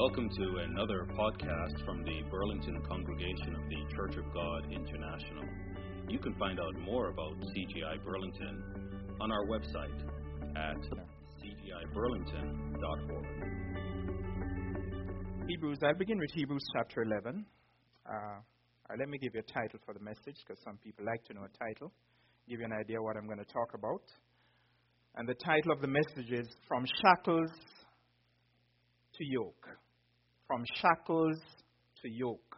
Welcome to another podcast from the Burlington Congregation of the Church of God International. You can find out more about CGI Burlington on our website at cgiburlington.org. Hebrews, I'll begin with Hebrews chapter 11. Uh, let me give you a title for the message because some people like to know a title. Give you an idea what I'm going to talk about. And the title of the message is From Shackles to Yoke. From Shackles to Yoke.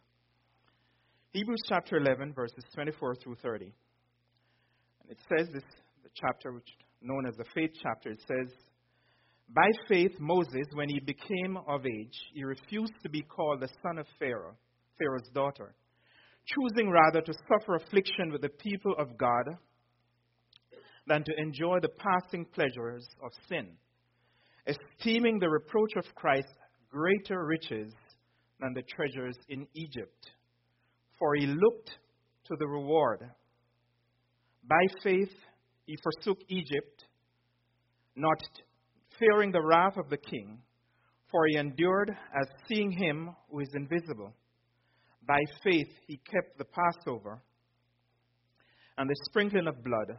Hebrews chapter 11, verses 24 through 30. And it says this, the chapter which known as the faith chapter, it says, By faith, Moses, when he became of age, he refused to be called the son of Pharaoh, Pharaoh's daughter, choosing rather to suffer affliction with the people of God than to enjoy the passing pleasures of sin, esteeming the reproach of Christ greater riches than the treasures in Egypt. For he looked to the reward. By faith he forsook Egypt, not fearing the wrath of the king, for he endured as seeing him who is invisible. By faith he kept the Passover and the sprinkling of blood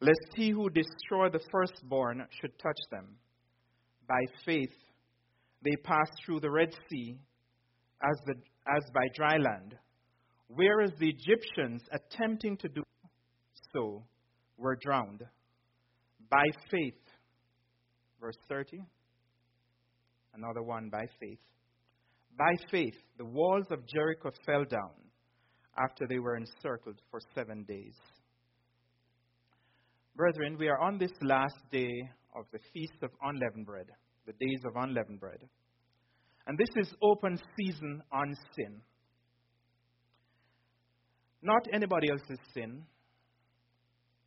lest he who destroyed the firstborn should touch them. By faith, they passed through the Red Sea as, the, as by dry land, whereas the Egyptians, attempting to do so, were drowned. By faith, verse 30, another one by faith. By faith, the walls of Jericho fell down after they were encircled for seven days. Brethren, we are on this last day of the Feast of Unleavened Bread, the days of unleavened bread. And this is open season on sin. Not anybody else's sin,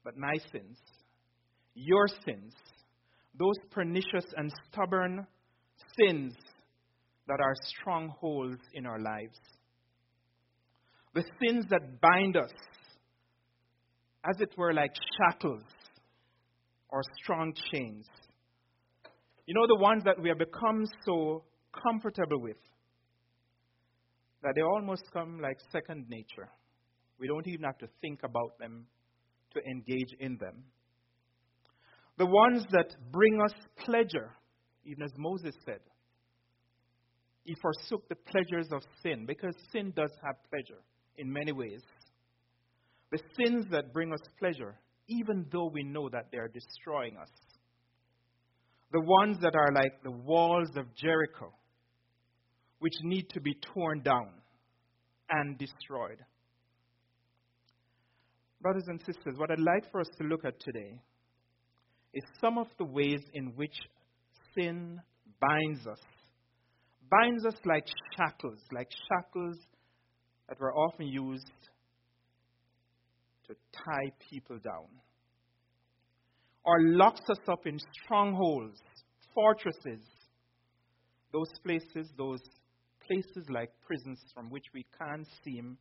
but my sins, your sins, those pernicious and stubborn sins that are strongholds in our lives. The sins that bind us, as it were, like shackles or strong chains. You know, the ones that we have become so comfortable with that they almost come like second nature. We don't even have to think about them to engage in them. The ones that bring us pleasure, even as Moses said. He forsook the pleasures of sin because sin does have pleasure in many ways. The sins that bring us pleasure even though we know that they are destroying us. The ones that are like the walls of Jericho, which need to be torn down and destroyed. Brothers and sisters, what I'd like for us to look at today is some of the ways in which sin binds us. Binds us like shackles, like shackles that were often used to tie people down, or locks us up in strongholds, fortresses, those places, those places like prisons from which we can't seem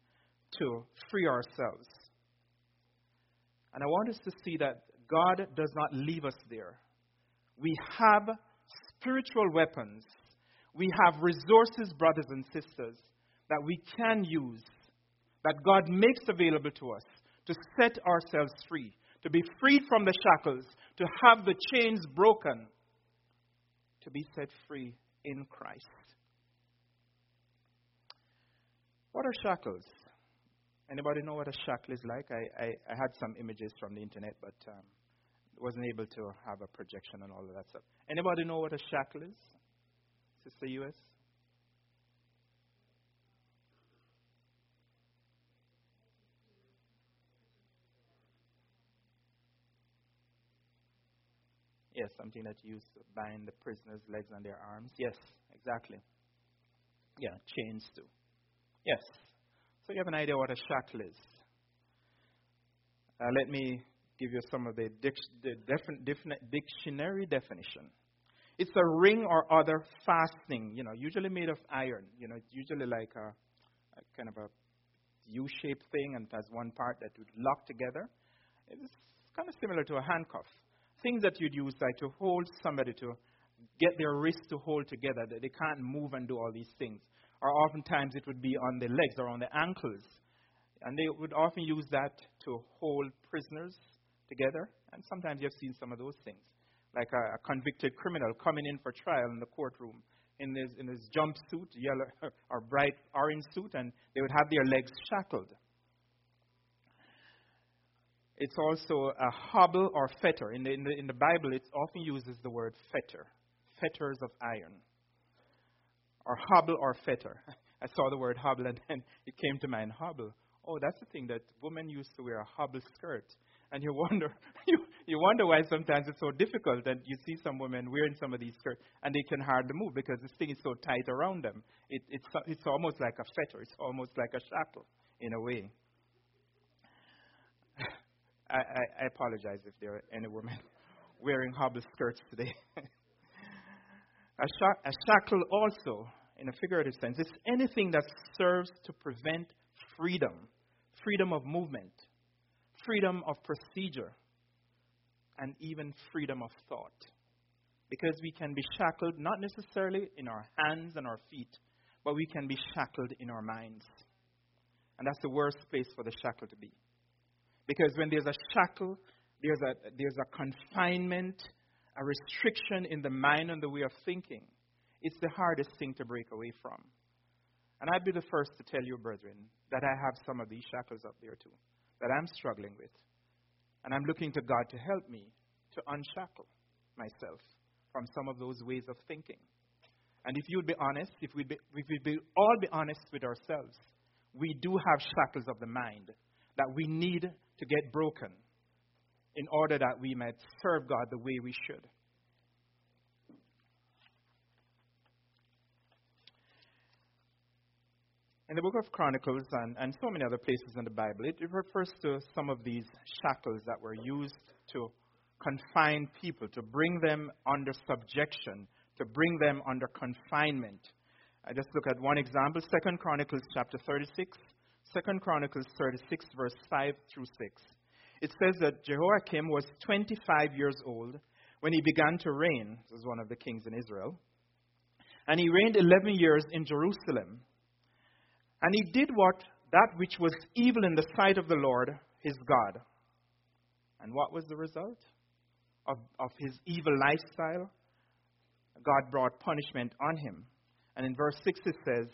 to free ourselves. And I want us to see that God does not leave us there. We have spiritual weapons. We have resources, brothers and sisters, that we can use, that God makes available to us to set ourselves free, to be freed from the shackles, to have the chains broken, to be set free in Christ. What are shackles? Anybody know what a shackle is like? I, I, I had some images from the internet, but um, wasn't able to have a projection and all of that stuff. Anybody know what a shackle is? Sister US? Yes, something that you use to bind the prisoner's legs and their arms. Yes, exactly. Yeah, chains too. Yes. So you have an idea what a shackle is. Uh, let me give you some of the, dic- the dictionary definition. It's a ring or other fastening, you know, usually made of iron. You know, it's usually like a, a kind of a U-shaped thing and it has one part that would lock together. It's kind of similar to a handcuff things that you'd use like to hold somebody to get their wrists to hold together, that they can't move and do all these things. Or oftentimes it would be on the legs or on the ankles. And they would often use that to hold prisoners together. And sometimes you've seen some of those things. Like a, a convicted criminal coming in for trial in the courtroom in his, in his jumpsuit, yellow or bright orange suit, and they would have their legs shackled. It's also a hobble or fetter. In the, in the, in the Bible, it often uses the word fetter, fetters of iron, or hobble or fetter. I saw the word hobble and then it came to mind hobble. Oh, that's the thing that women used to wear a hobble skirt. And you wonder, you, you wonder why sometimes it's so difficult that you see some women wearing some of these skirts and they can hardly move because this thing is so tight around them. It, it's, it's almost like a fetter. It's almost like a shackle in a way. I, I, I apologize if there are any women wearing hobble skirts today. a, sh- a shackle also, in a figurative sense, is anything that serves to prevent freedom, freedom of movement, freedom of procedure, and even freedom of thought. Because we can be shackled not necessarily in our hands and our feet, but we can be shackled in our minds. And that's the worst place for the shackle to be. Because when there's a shackle, there's a, there's a confinement, a restriction in the mind and the way of thinking. It's the hardest thing to break away from. And I'd be the first to tell you, brethren, that I have some of these shackles up there too, that I'm struggling with. And I'm looking to God to help me to unshackle myself from some of those ways of thinking. And if you'd be honest, if we'd, be, if we'd be, all be honest with ourselves, we do have shackles of the mind that we need to get broken in order that we might serve God the way we should. In the book of Chronicles and, and so many other places in the Bible, it, it refers to some of these shackles that were used to confine people, to bring them under subjection, to bring them under confinement. I just look at one example, Second Chronicles chapter 36. Second Chronicles 36, verse 5 through 6. It says that Jehoiakim was 25 years old when he began to reign. as one of the kings in Israel. And he reigned 11 years in Jerusalem. And he did what that which was evil in the sight of the Lord his God. And what was the result of, of his evil lifestyle? God brought punishment on him. And in verse 6 it says,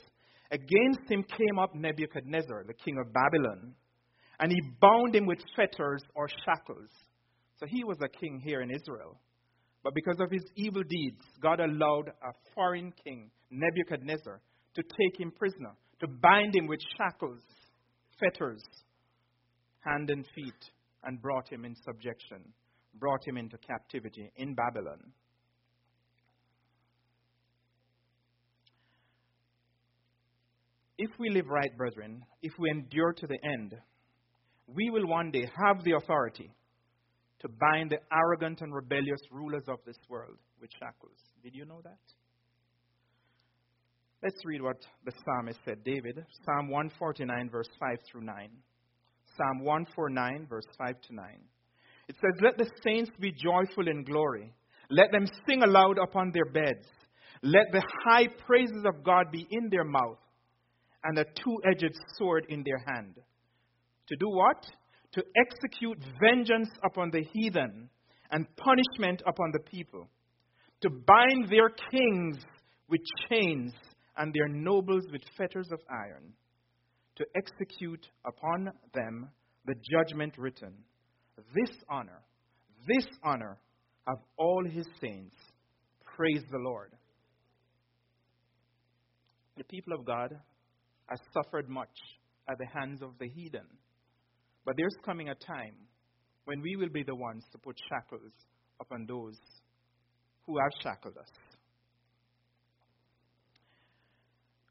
Against him came up Nebuchadnezzar, the king of Babylon, and he bound him with fetters or shackles. So he was a king here in Israel. But because of his evil deeds, God allowed a foreign king, Nebuchadnezzar, to take him prisoner to bind him with shackles, fetters, hand and feet, and brought him in subjection, brought him into captivity in Babylon. If we live right, brethren, if we endure to the end, we will one day have the authority to bind the arrogant and rebellious rulers of this world with shackles. Did you know that? Let's read what the psalmist said, David. Psalm 149, verse 5 through 9. Psalm 149, verse 5 to 9. It says, Let the saints be joyful in glory. Let them sing aloud upon their beds. Let the high praises of God be in their mouth and a two edged sword in their hand. To do what? To execute vengeance upon the heathen and punishment upon the people. To bind their kings with chains and their nobles with fetters of iron, to execute upon them the judgment written. This honor, this honor of all his saints. Praise the Lord. The people of God have suffered much at the hands of the heathen. But there's coming a time when we will be the ones to put shackles upon those who have shackled us.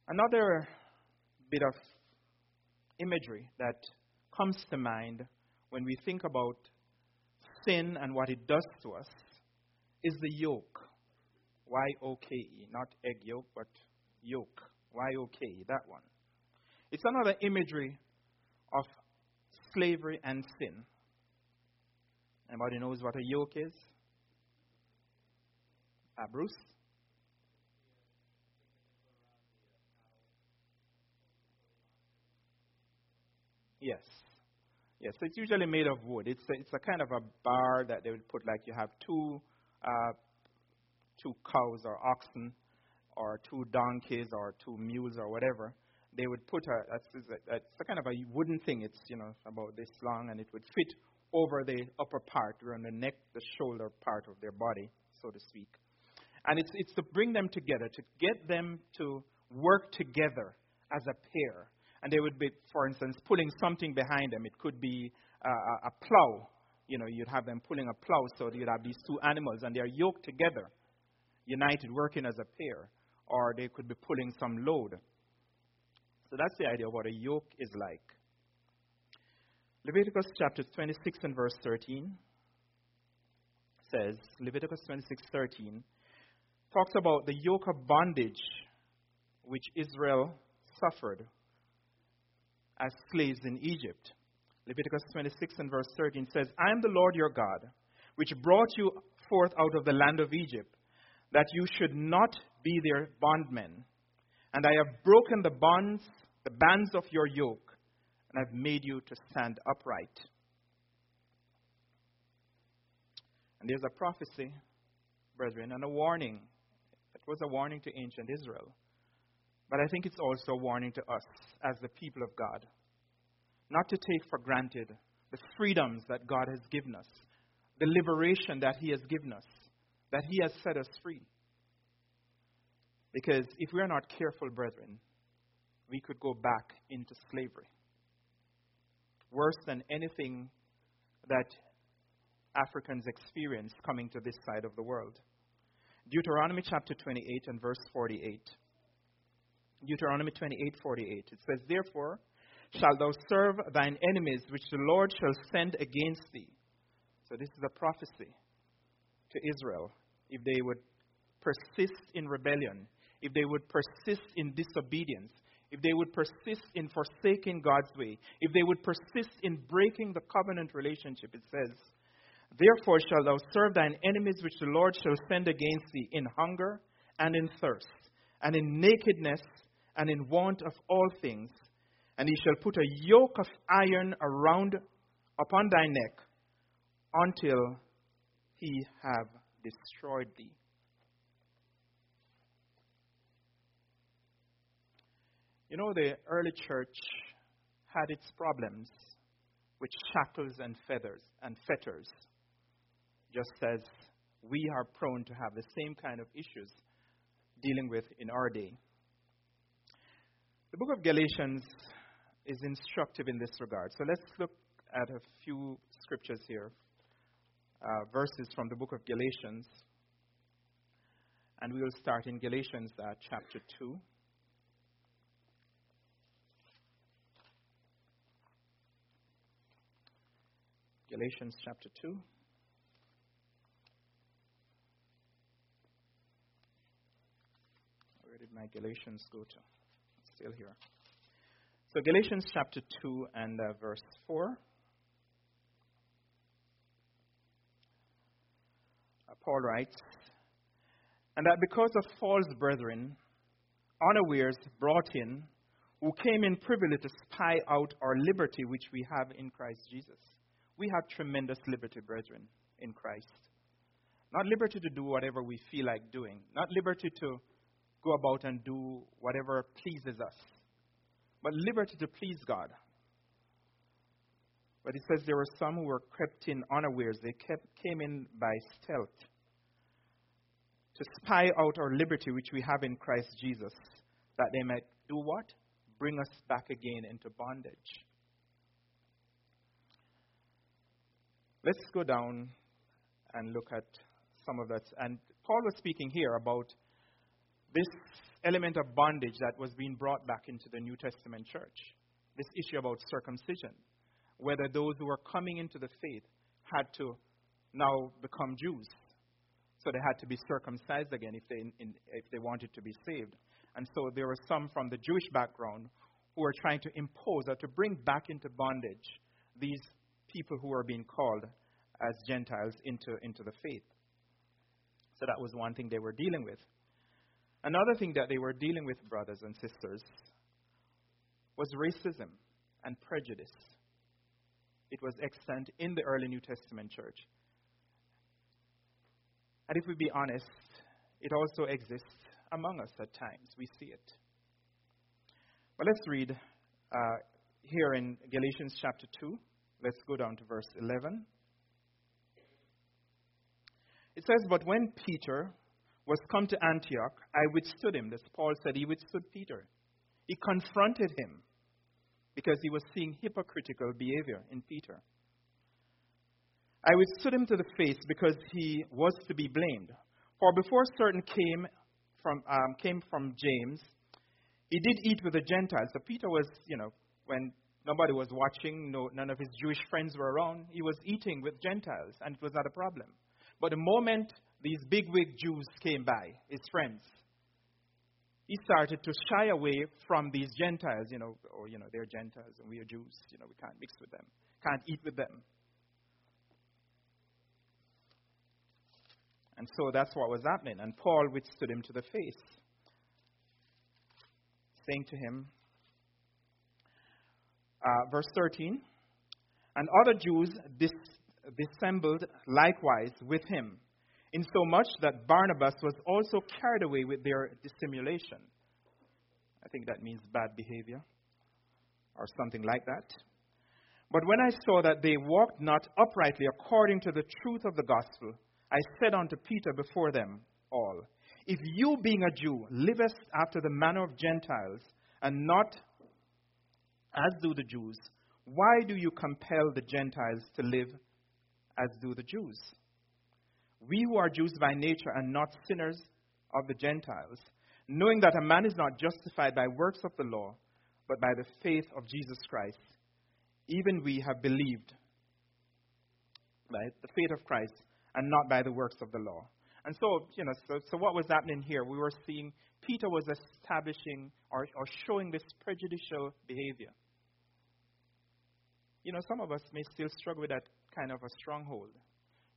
Another bit of imagery that comes to mind when we think about sin and what it does to us is the yoke. Y O K E, not egg yolk, but yoke. Y O K E, that one. It's another imagery of slavery and sin. Anybody knows what a yoke is? Uh, Bruce? Yes. Yes, it's usually made of wood. It's a, it's a kind of a bar that they would put, like you have two, uh, two cows or oxen or two donkeys or two mules or whatever. They would put a it's a, a kind of a wooden thing. It's you know about this long and it would fit over the upper part, around the neck, the shoulder part of their body, so to speak. And it's it's to bring them together, to get them to work together as a pair and they would be, for instance, pulling something behind them. It could be uh, a plow. You know, you'd have them pulling a plow, so you'd have these two animals, and they're yoked together, united, working as a pair. Or they could be pulling some load. So that's the idea of what a yoke is like. Leviticus chapter 26 and verse 13 says, Leviticus 26:13 talks about the yoke of bondage which Israel suffered as slaves in Egypt. Leviticus 26 and verse 13 says, I am the Lord your God, which brought you forth out of the land of Egypt, that you should not be their bondmen. And I have broken the bonds, the bands of your yoke, and I've made you to stand upright. And there's a prophecy, brethren, and a warning. It was a warning to ancient Israel. But I think it's also a warning to us as the people of God not to take for granted the freedoms that God has given us, the liberation that He has given us, that He has set us free. Because if we are not careful, brethren, we could go back into slavery. Worse than anything that Africans experience coming to this side of the world. Deuteronomy chapter 28 and verse 48. Deuteronomy 28:48. It says, "Therefore shalt thou serve thine enemies, which the Lord shall send against thee." So this is a prophecy to Israel. If they would persist in rebellion, if they would persist in disobedience, if they would persist in forsaking God's way, if they would persist in breaking the covenant relationship, it says, Therefore shalt thou serve thine enemies which the Lord shall send against thee in hunger and in thirst, and in nakedness and in want of all things. And he shall put a yoke of iron around upon thy neck until he have destroyed thee. You know, the early church had its problems with shackles and feathers and fetters, just as we are prone to have the same kind of issues dealing with in our day. The book of Galatians is instructive in this regard. So let's look at a few scriptures here, uh, verses from the book of Galatians. And we will start in Galatians uh, chapter 2. Galatians chapter 2. Where did my Galatians go to? still here. So, Galatians chapter 2 and uh, verse 4. Uh, Paul writes, And that because of false brethren, unawares brought in, who came in privily to spy out our liberty which we have in Christ Jesus. We have tremendous liberty, brethren, in Christ. Not liberty to do whatever we feel like doing, not liberty to go about and do whatever pleases us, but liberty to please God. But it says there were some who were crept in unawares. They kept, came in by stealth to spy out our liberty which we have in Christ Jesus, that they might do what? Bring us back again into bondage. Let's go down and look at some of that. And Paul was speaking here about this element of bondage that was being brought back into the New Testament church. This issue about circumcision, whether those who were coming into the faith had to now become Jews. So they had to be circumcised again if they, in, if they wanted to be saved. And so there were some from the Jewish background who were trying to impose or to bring back into bondage these people who were being called as Gentiles into, into the faith. So that was one thing they were dealing with. Another thing that they were dealing with, brothers and sisters, was racism and prejudice it was extant in the early New Testament church. And if we be honest, it also exists among us at times. We see it. But let's read uh, here in Galatians chapter 2. Let's go down to verse 11. It says, But when Peter was come to Antioch, I withstood him. This Paul said he withstood Peter. He confronted him because he was seeing hypocritical behavior in Peter. I withstood him to the face because he was to be blamed. For before certain came from, um, came from James, he did eat with the Gentiles. So Peter was, you know, when nobody was watching, no, none of his Jewish friends were around, he was eating with Gentiles, and it was not a problem. But the moment these bigwig Jews came by, his friends, he started to shy away from these Gentiles, you know, or, you know, they're Gentiles and we are Jews, you know, we can't mix with them, can't eat with them. And so that's what was happening. And Paul withstood him to the face, saying to him, uh, verse 13, and other Jews dis- dissembled likewise with him, insomuch that Barnabas was also carried away with their dissimulation. I think that means bad behavior or something like that. But when I saw that they walked not uprightly according to the truth of the gospel, I said unto Peter before them all, If you, being a Jew, livest after the manner of Gentiles, and not as do the Jews, why do you compel the Gentiles to live as do the Jews. We who are Jews by nature and not sinners of the Gentiles, knowing that a man is not justified by works of the law, but by the faith of Jesus Christ, even we have believed by the faith of Christ and not by the works of the law. And so, you know, so, so what was happening here? We were seeing Peter was establishing or, or showing this prejudicial behavior. You know, some of us may still struggle with that kind of a stronghold.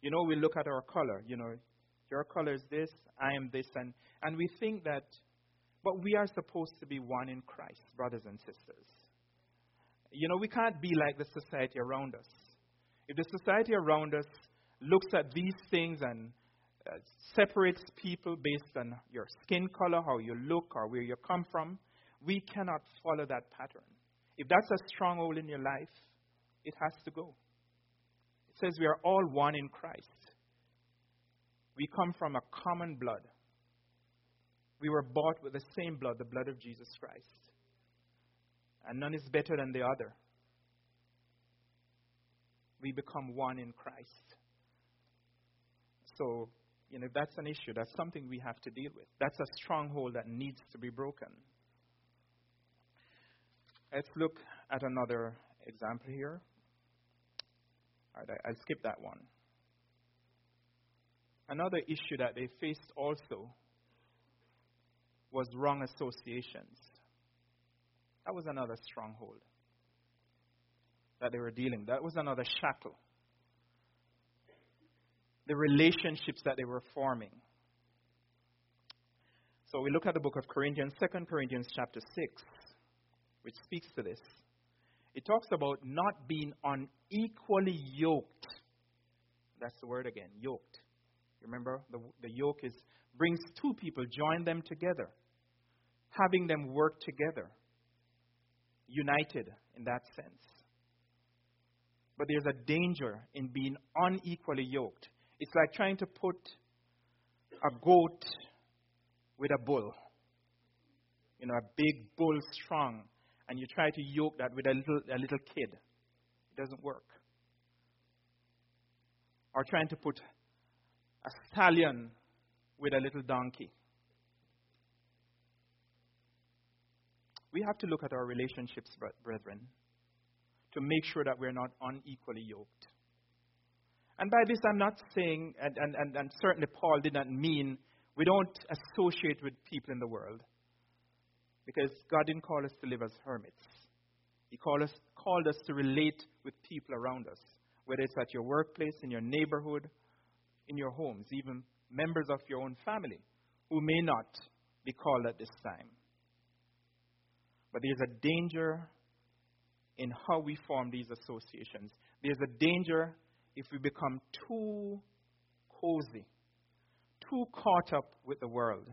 You know, we look at our color, you know, your color is this, I am this, and, and we think that, but we are supposed to be one in Christ, brothers and sisters. You know, we can't be like the society around us. If the society around us looks at these things and uh, separates people based on your skin color, how you look, or where you come from, we cannot follow that pattern. If that's a stronghold in your life, it has to go. It says we are all one in Christ. We come from a common blood. We were bought with the same blood, the blood of Jesus Christ. And none is better than the other. We become one in Christ. So, you know, that's an issue, that's something we have to deal with. That's a stronghold that needs to be broken. Let's look at another example here. Right, I'll skip that one. Another issue that they faced also was wrong associations. That was another stronghold that they were dealing. That was another shackle. The relationships that they were forming. So we look at the book of Corinthians, 2 Corinthians chapter 6, which speaks to this. It talks about not being unequally yoked. That's the word again, yoked. Remember, the, the yoke is brings two people, join them together, having them work together, united in that sense. But there's a danger in being unequally yoked. It's like trying to put a goat with a bull. You know, a big bull strong and you try to yoke that with a little, a little kid. It doesn't work. Or trying to put a stallion with a little donkey. We have to look at our relationships, brethren, to make sure that we're not unequally yoked. And by this, I'm not saying, and, and, and, and certainly Paul did not mean we don't associate with people in the world. Because God didn't call us to live as hermits. He called us, called us to relate with people around us, whether it's at your workplace, in your neighborhood, in your homes, even members of your own family who may not be called at this time. But there's a danger in how we form these associations. There's a danger if we become too cozy, too caught up with the world.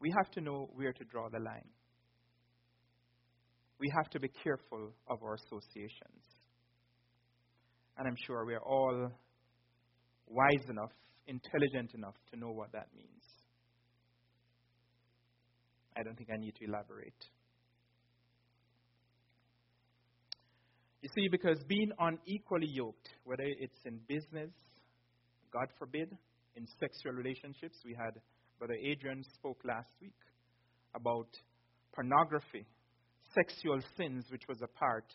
We have to know where to draw the line. We have to be careful of our associations. And I'm sure we're all wise enough, intelligent enough to know what that means. I don't think I need to elaborate. You see, because being unequally yoked, whether it's in business, God forbid, in sexual relationships, we had Brother Adrian spoke last week about pornography, sexual sins, which was a part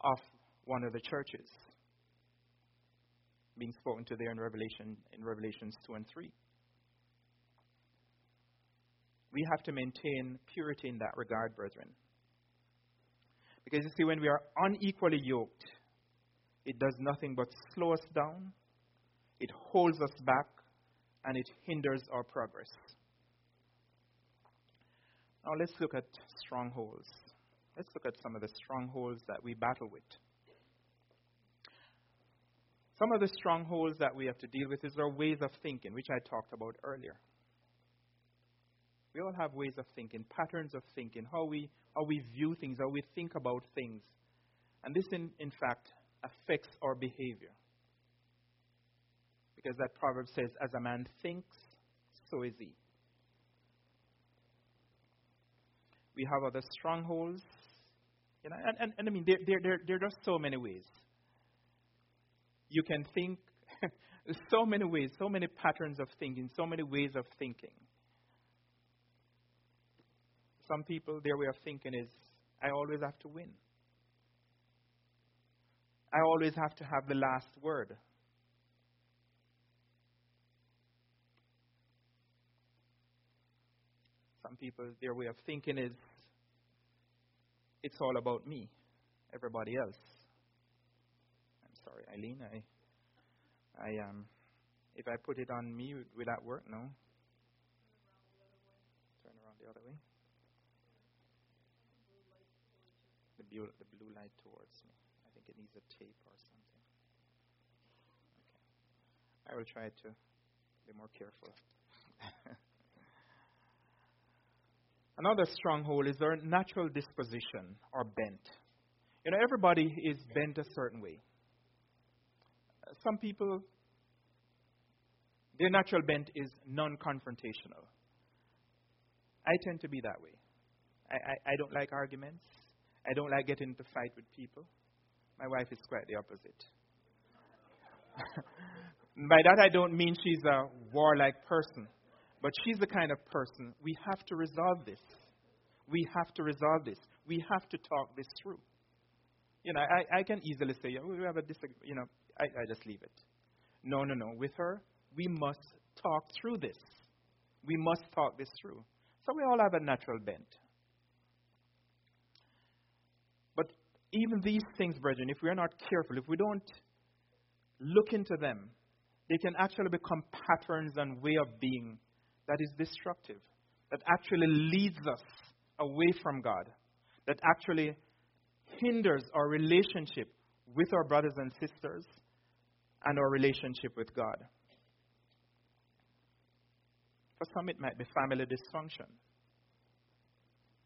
of one of the churches being spoken to there in Revelation in Revelations 2 and 3. We have to maintain purity in that regard, brethren. Because you see, when we are unequally yoked, it does nothing but slow us down, it holds us back, and it hinders our progress. Now let's look at strongholds. Let's look at some of the strongholds that we battle with. Some of the strongholds that we have to deal with is our ways of thinking, which I talked about earlier. We all have ways of thinking, patterns of thinking, how we, how we view things, how we think about things. And this, in, in fact, affects our behavior. Because that proverb says, as a man thinks, so is he. We have other strongholds. You know, and, and, and I mean, there, there, there, there are just so many ways. You can think so many ways, so many patterns of thinking, so many ways of thinking. Some people, their way of thinking is, I always have to win. I always have to have the last word. Some people, their way of thinking is, it's all about me, everybody else. I'm sorry, Eileen. I, I um, if I put it on me, will that work? No. Turn around the other way. blue, the blue light towards me. I think it needs a tape or something. Okay. I will try to be more careful. Another stronghold is our natural disposition or bent. You know, everybody is bent a certain way. Some people, their natural bent is non confrontational. I tend to be that way. I, I, I don't like arguments. I don't like getting into fight with people. My wife is quite the opposite. By that, I don't mean she's a warlike person, but she's the kind of person we have to resolve this. We have to resolve this. We have to talk this through. You know, I, I can easily say, yeah, we have a disagreement. You know, I, I just leave it. No, no, no. With her, we must talk through this. We must talk this through. So we all have a natural bent. But even these things, brethren, if we are not careful, if we don't look into them, they can actually become patterns and way of being that is destructive, that actually leads us away from God, that actually hinders our relationship with our brothers and sisters and our relationship with God. For some, it might be family dysfunction.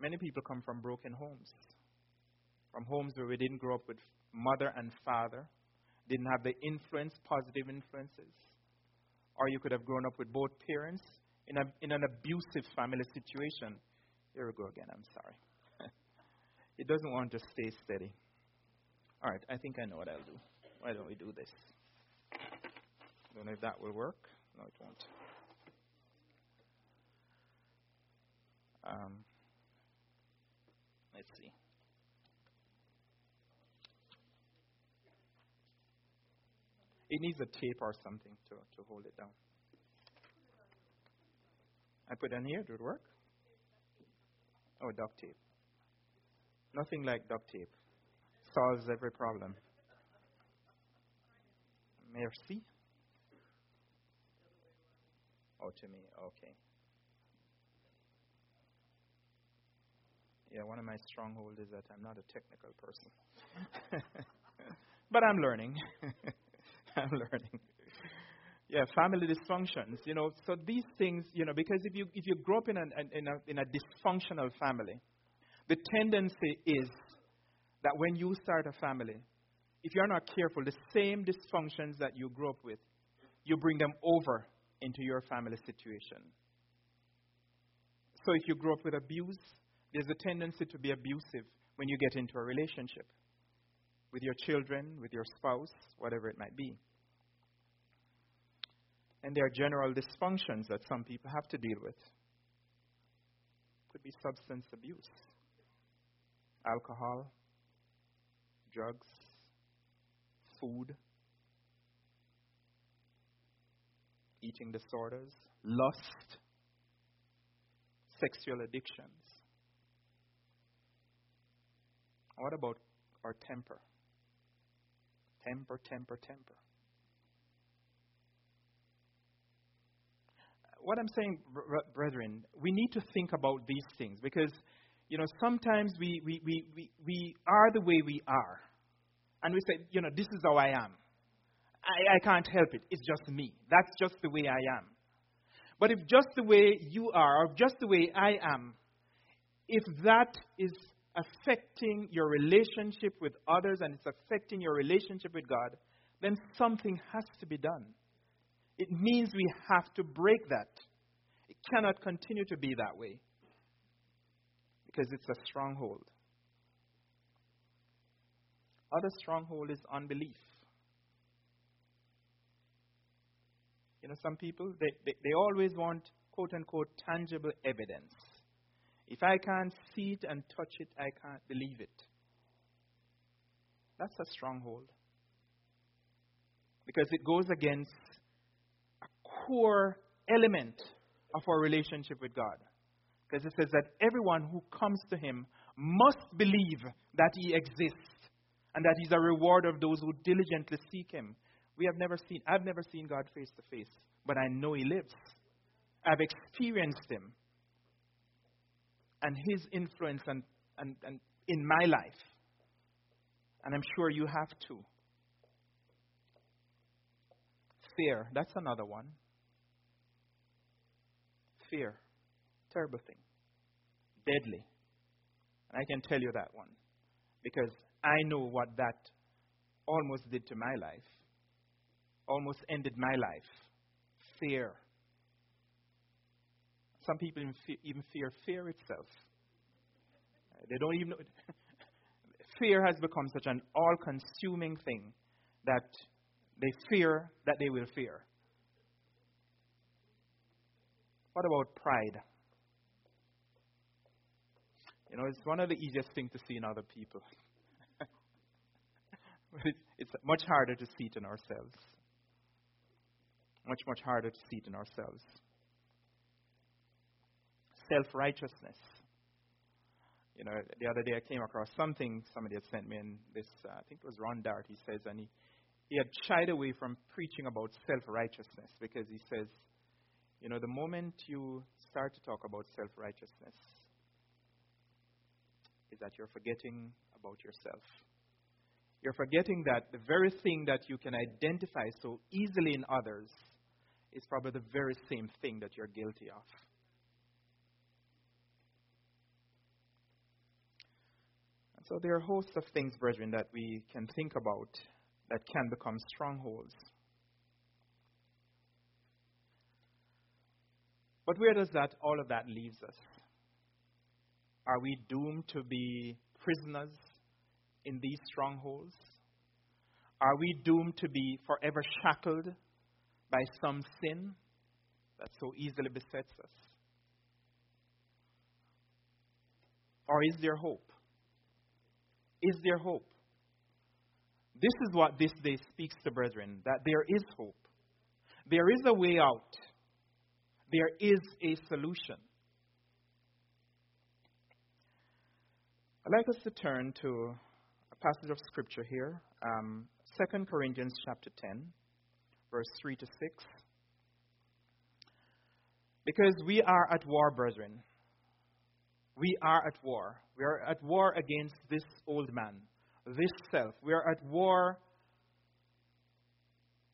Many people come from broken homes from homes where we didn't grow up with mother and father, didn't have the influence, positive influences. Or you could have grown up with both parents in, a, in an abusive family situation. Here we go again, I'm sorry. it doesn't want to stay steady. All right, I think I know what I'll do. Why don't we do this? Don't know if that will work. No, it won't. Um, let's see. It needs a tape or something to, to hold it down. I put on here. Did it work? Oh, duct tape. Nothing like duct tape. Solves every problem. Merci. Oh, to me. Okay. Yeah, one of my strongholds is that I'm not a technical person. but I'm learning. I'm learning. Yeah, family dysfunctions. You know, so these things, you know, because if you if you grow up in a in a in a dysfunctional family, the tendency is that when you start a family, if you're not careful, the same dysfunctions that you grew up with, you bring them over into your family situation. So if you grow up with abuse, there's a tendency to be abusive when you get into a relationship with your children, with your spouse, whatever it might be. And there are general dysfunctions that some people have to deal with. Could be substance abuse, alcohol, drugs, food, eating disorders, lust, sexual addictions. What about our temper? Temper, temper, temper. What I'm saying, brethren, we need to think about these things because, you know, sometimes we, we, we, we, we are the way we are. And we say, you know, this is how I am. I, I can't help it. It's just me. That's just the way I am. But if just the way you are, or just the way I am, if that is affecting your relationship with others and it's affecting your relationship with God, then something has to be done. It means we have to break that. It cannot continue to be that way because it's a stronghold. Other stronghold is unbelief. You know, some people, they, they, they always want quote unquote tangible evidence. If I can't see it and touch it, I can't believe it. That's a stronghold. Because it goes against core element of our relationship with God. Because it says that everyone who comes to Him must believe that He exists and that He's a reward of those who diligently seek Him. We have never seen, I've never seen God face to face, but I know He lives. I've experienced Him and His influence and, and, and in my life. And I'm sure you have too. Fear, that's another one. Fear, terrible thing, deadly. And I can tell you that one because I know what that almost did to my life, almost ended my life. Fear. Some people even fear fear itself. They don't even know. fear has become such an all consuming thing that they fear that they will fear. What about pride? You know, it's one of the easiest things to see in other people. it's much harder to see it in ourselves. Much, much harder to see it in ourselves. Self righteousness. You know, the other day I came across something somebody had sent me, and this, uh, I think it was Ron Dart, he says, and he, he had shied away from preaching about self righteousness because he says, you know, the moment you start to talk about self righteousness, is that you're forgetting about yourself. You're forgetting that the very thing that you can identify so easily in others is probably the very same thing that you're guilty of. And so there are hosts of things, brethren, that we can think about that can become strongholds. But where does that all of that leaves us? Are we doomed to be prisoners in these strongholds? Are we doomed to be forever shackled by some sin that so easily besets us? Or is there hope? Is there hope? This is what this day speaks to brethren that there is hope. There is a way out. There is a solution. I'd like us to turn to a passage of scripture here, um, 2 Corinthians chapter 10, verse 3 to 6. Because we are at war, brethren. we are at war. We are at war against this old man, this self. We are at war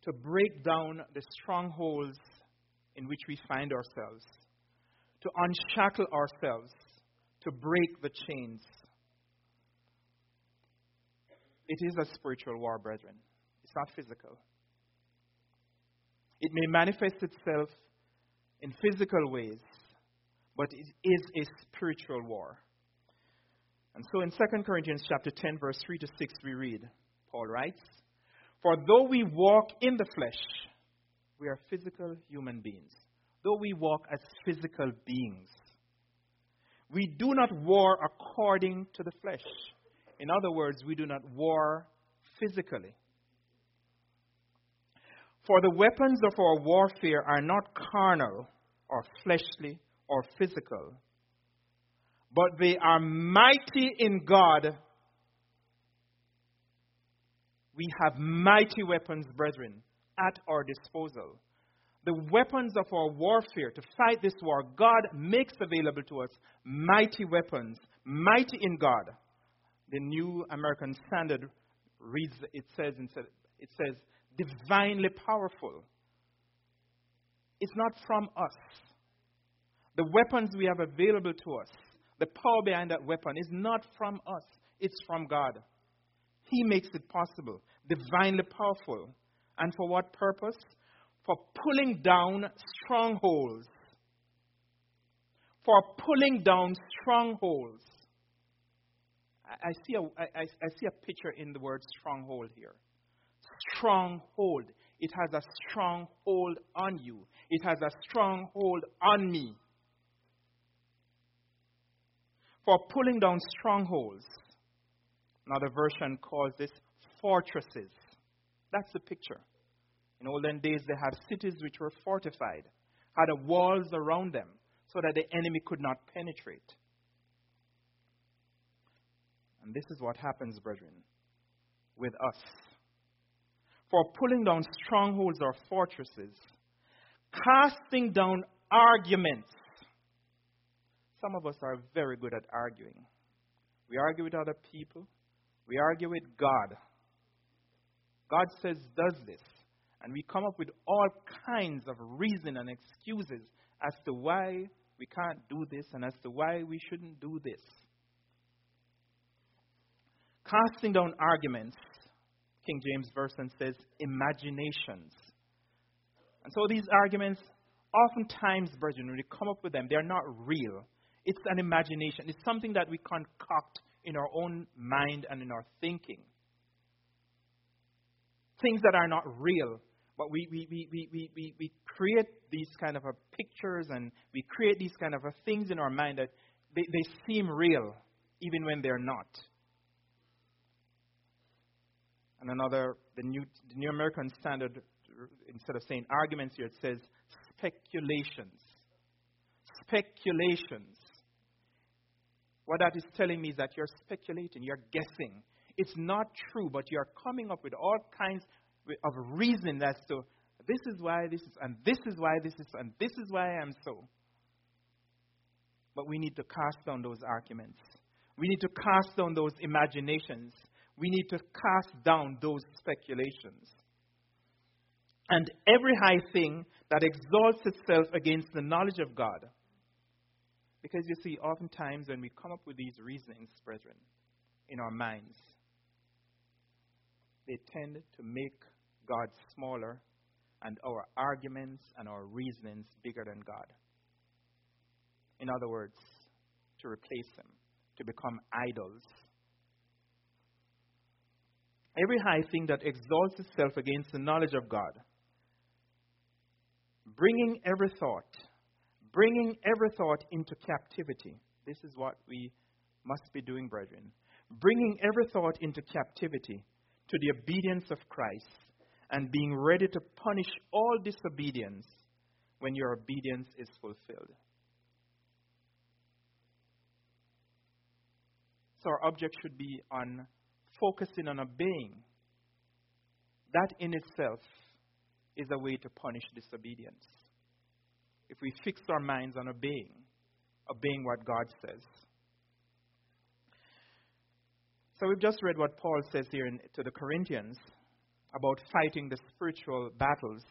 to break down the strongholds in which we find ourselves, to unshackle ourselves, to break the chains. It is a spiritual war, brethren. It's not physical. It may manifest itself in physical ways, but it is a spiritual war. And so in 2 Corinthians chapter 10 verse 3 to 6 we read Paul writes, "For though we walk in the flesh, we are physical human beings. Though we walk as physical beings, we do not war according to the flesh. In other words, we do not war physically. For the weapons of our warfare are not carnal or fleshly or physical, but they are mighty in God. We have mighty weapons, brethren, at our disposal. The weapons of our warfare to fight this war, God makes available to us mighty weapons, mighty in God. The New American Standard reads, it says, it says, divinely powerful. It's not from us. The weapons we have available to us, the power behind that weapon, is not from us, it's from God. He makes it possible, divinely powerful. And for what purpose? For pulling down strongholds. For pulling down strongholds. I, see a, I, I see a picture in the word stronghold here stronghold. It has a stronghold on you. It has a stronghold on me. For pulling down strongholds. Another version calls this fortresses. That's the picture. In olden days, they had cities which were fortified, had walls around them so that the enemy could not penetrate. And this is what happens, brethren, with us for pulling down strongholds or fortresses, casting down arguments. Some of us are very good at arguing. We argue with other people, we argue with God. God says, does this. And we come up with all kinds of reason and excuses as to why we can't do this and as to why we shouldn't do this. Casting down arguments King James Version says imaginations. And so these arguments, oftentimes, brethren, when we come up with them, they're not real. It's an imagination. It's something that we concoct in our own mind and in our thinking. Things that are not real, but we, we, we, we, we, we create these kind of pictures and we create these kind of things in our mind that they, they seem real even when they're not. And another, the New, the New American Standard, instead of saying arguments here, it says speculations. Speculations. What that is telling me is that you're speculating, you're guessing. It's not true, but you're coming up with all kinds of reason as to this is why this is, and this is why this is, and this is why I am so. But we need to cast down those arguments. We need to cast down those imaginations we need to cast down those speculations. And every high thing that exalts itself against the knowledge of God. Because you see, oftentimes when we come up with these reasonings, brethren, in our minds, they tend to make God smaller and our arguments and our reasonings bigger than God. In other words, to replace Him, to become idols every high thing that exalts itself against the knowledge of God, bringing every thought, bringing every thought into captivity. This is what we must be doing, brethren. Bringing every thought into captivity to the obedience of Christ and being ready to punish all disobedience when your obedience is fulfilled. So our object should be on focusing on obeying, that in itself is a way to punish disobedience. If we fix our minds on obeying, obeying what God says, So we've just read what Paul says here in, to the Corinthians about fighting the spiritual battles.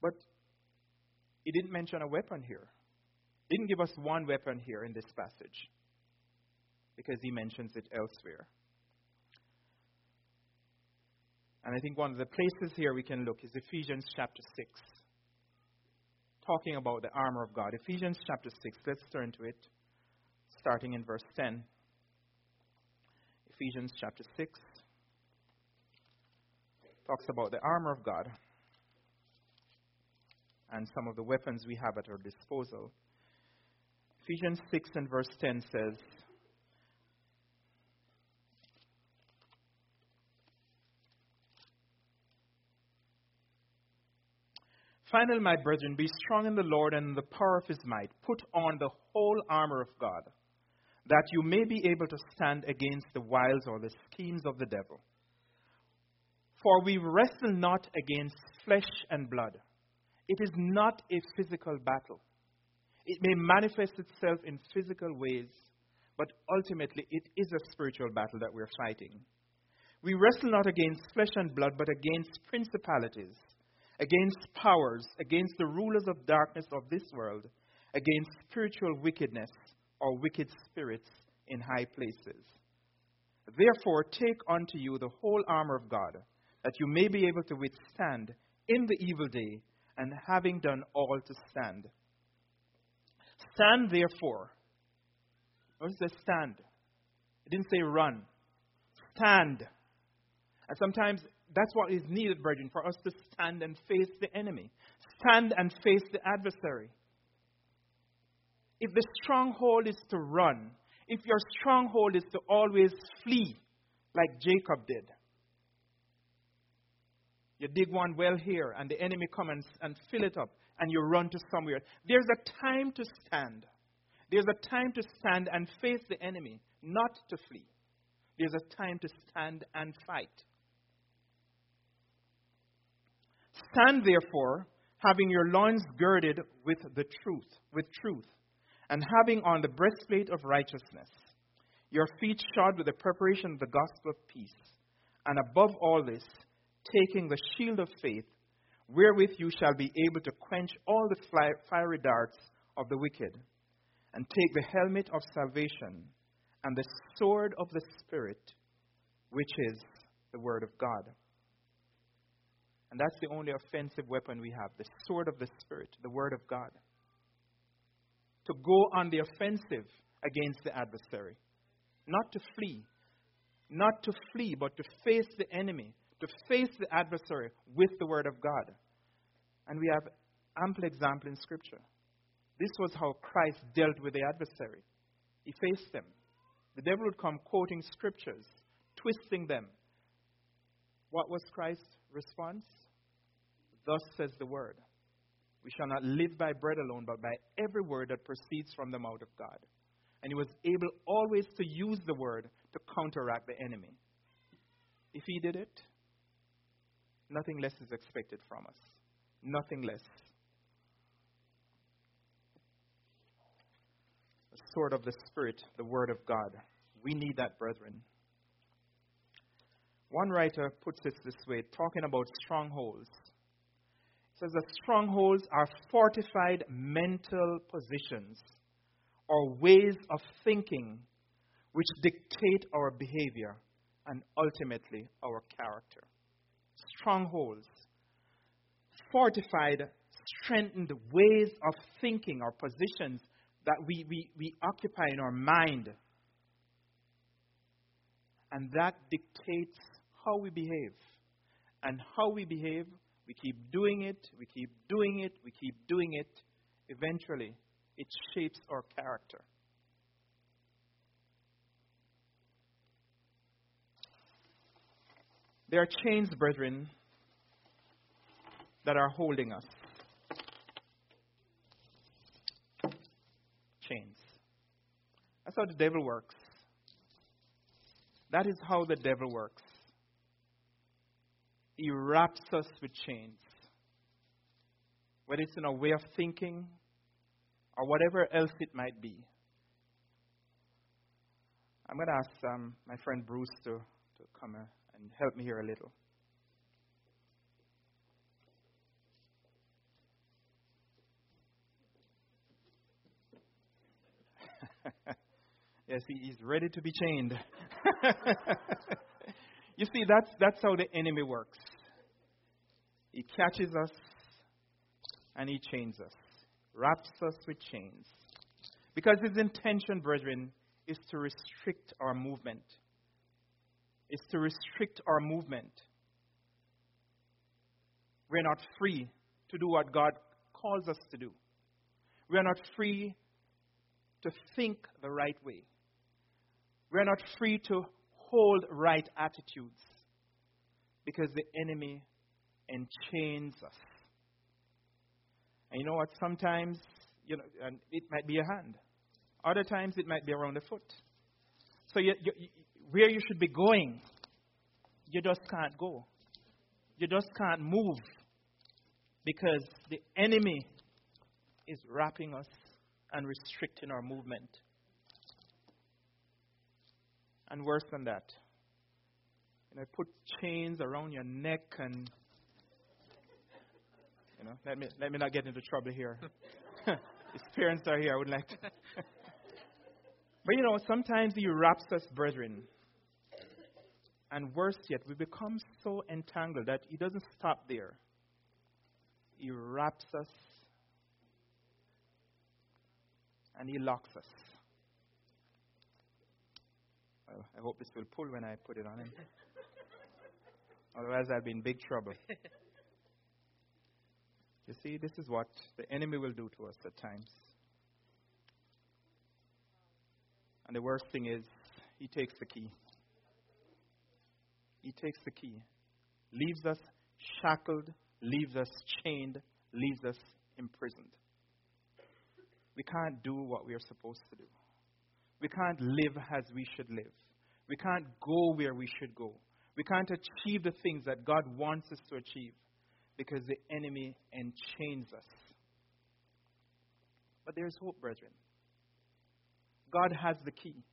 But he didn't mention a weapon here. He didn't give us one weapon here in this passage because he mentions it elsewhere. And I think one of the places here we can look is Ephesians chapter 6, talking about the armor of God. Ephesians chapter 6, let's turn to it, starting in verse 10. Ephesians chapter 6 talks about the armor of God and some of the weapons we have at our disposal. Ephesians 6 and verse 10 says, Finally, my brethren, be strong in the Lord and in the power of his might. Put on the whole armor of God, that you may be able to stand against the wiles or the schemes of the devil. For we wrestle not against flesh and blood. It is not a physical battle. It may manifest itself in physical ways, but ultimately it is a spiritual battle that we're fighting. We wrestle not against flesh and blood, but against principalities against powers, against the rulers of darkness of this world, against spiritual wickedness or wicked spirits in high places. Therefore, take unto you the whole armor of God, that you may be able to withstand in the evil day, and having done all to stand. Stand therefore. Does it stand? It didn't say run. Stand. And sometimes that's what is needed, brethren, for us to stand and face the enemy. Stand and face the adversary. If the stronghold is to run, if your stronghold is to always flee, like Jacob did, you dig one well here, and the enemy comes and, and fill it up, and you run to somewhere. There's a time to stand. There's a time to stand and face the enemy, not to flee. There's a time to stand and fight. Stand therefore, having your loins girded with the truth, with truth, and having on the breastplate of righteousness, your feet shod with the preparation of the gospel of peace, and above all this, taking the shield of faith, wherewith you shall be able to quench all the fiery darts of the wicked, and take the helmet of salvation and the sword of the Spirit, which is the Word of God. And that's the only offensive weapon we have the sword of the Spirit, the Word of God. To go on the offensive against the adversary. Not to flee. Not to flee, but to face the enemy, to face the adversary with the Word of God. And we have ample example in Scripture. This was how Christ dealt with the adversary. He faced them. The devil would come quoting scriptures, twisting them. What was Christ's response? Thus says the word. We shall not live by bread alone, but by every word that proceeds from the mouth of God. And he was able always to use the word to counteract the enemy. If he did it, nothing less is expected from us. Nothing less. The sword of the Spirit, the word of God. We need that, brethren. One writer puts it this way, talking about strongholds He says that strongholds are fortified mental positions or ways of thinking which dictate our behavior and ultimately our character. Strongholds, fortified, strengthened ways of thinking or positions that we, we, we occupy in our mind. And that dictates how we behave. And how we behave we keep doing it, we keep doing it, we keep doing it. Eventually, it shapes our character. There are chains, brethren, that are holding us. Chains. That's how the devil works. That is how the devil works. He wraps us with chains. Whether it's in a way of thinking, or whatever else it might be. I'm going to ask um, my friend Bruce to, to come uh, and help me here a little. Yes, he, is ready to be chained. you see, that's, that's how the enemy works. He catches us and he chains us, wraps us with chains. Because his intention, brethren, is to restrict our movement. Is to restrict our movement. We're not free to do what God calls us to do. We are not free to think the right way. We are not free to hold right attitudes because the enemy enchains us. And you know what? Sometimes, you know, and it might be a hand. Other times it might be around the foot. So you, you, where you should be going, you just can't go. You just can't move because the enemy is wrapping us and restricting our movement. And worse than that, you know, put chains around your neck and you know, let me let me not get into trouble here. His parents are here. I would like to. but you know, sometimes he wraps us, brethren. And worse yet, we become so entangled that he doesn't stop there. He wraps us and he locks us. I hope this will pull when I put it on him. Otherwise, I'll be in big trouble. You see, this is what the enemy will do to us at times. And the worst thing is, he takes the key. He takes the key, leaves us shackled, leaves us chained, leaves us imprisoned. We can't do what we are supposed to do. We can't live as we should live. We can't go where we should go. We can't achieve the things that God wants us to achieve because the enemy enchains us. But there's hope, brethren. God has the key.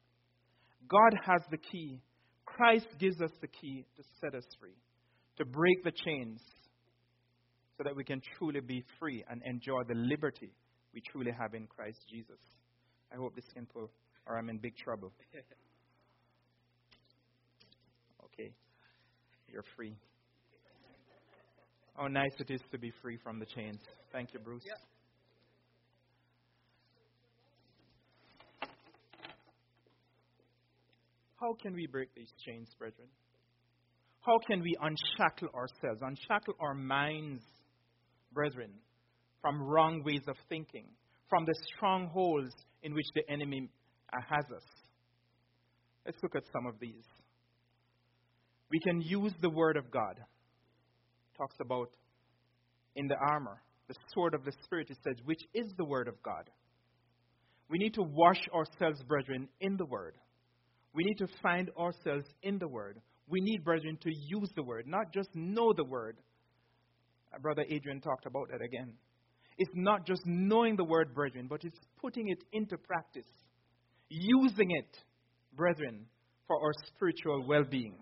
God has the key. Christ gives us the key to set us free, to break the chains, so that we can truly be free and enjoy the liberty we truly have in Christ Jesus. I hope this can pull, or I'm in big trouble. Okay, you're free. How nice it is to be free from the chains. Thank you, Bruce. How can we break these chains, brethren? How can we unshackle ourselves, unshackle our minds, brethren, from wrong ways of thinking, from the strongholds in which the enemy has us? Let's look at some of these. We can use the Word of God talks about in the armor, the sword of the Spirit, it says, which is the Word of God. We need to wash ourselves, brethren, in the Word. We need to find ourselves in the Word. We need, brethren, to use the Word, not just know the Word. Uh, Brother Adrian talked about that again. It's not just knowing the Word, brethren, but it's putting it into practice, using it, brethren, for our spiritual well being.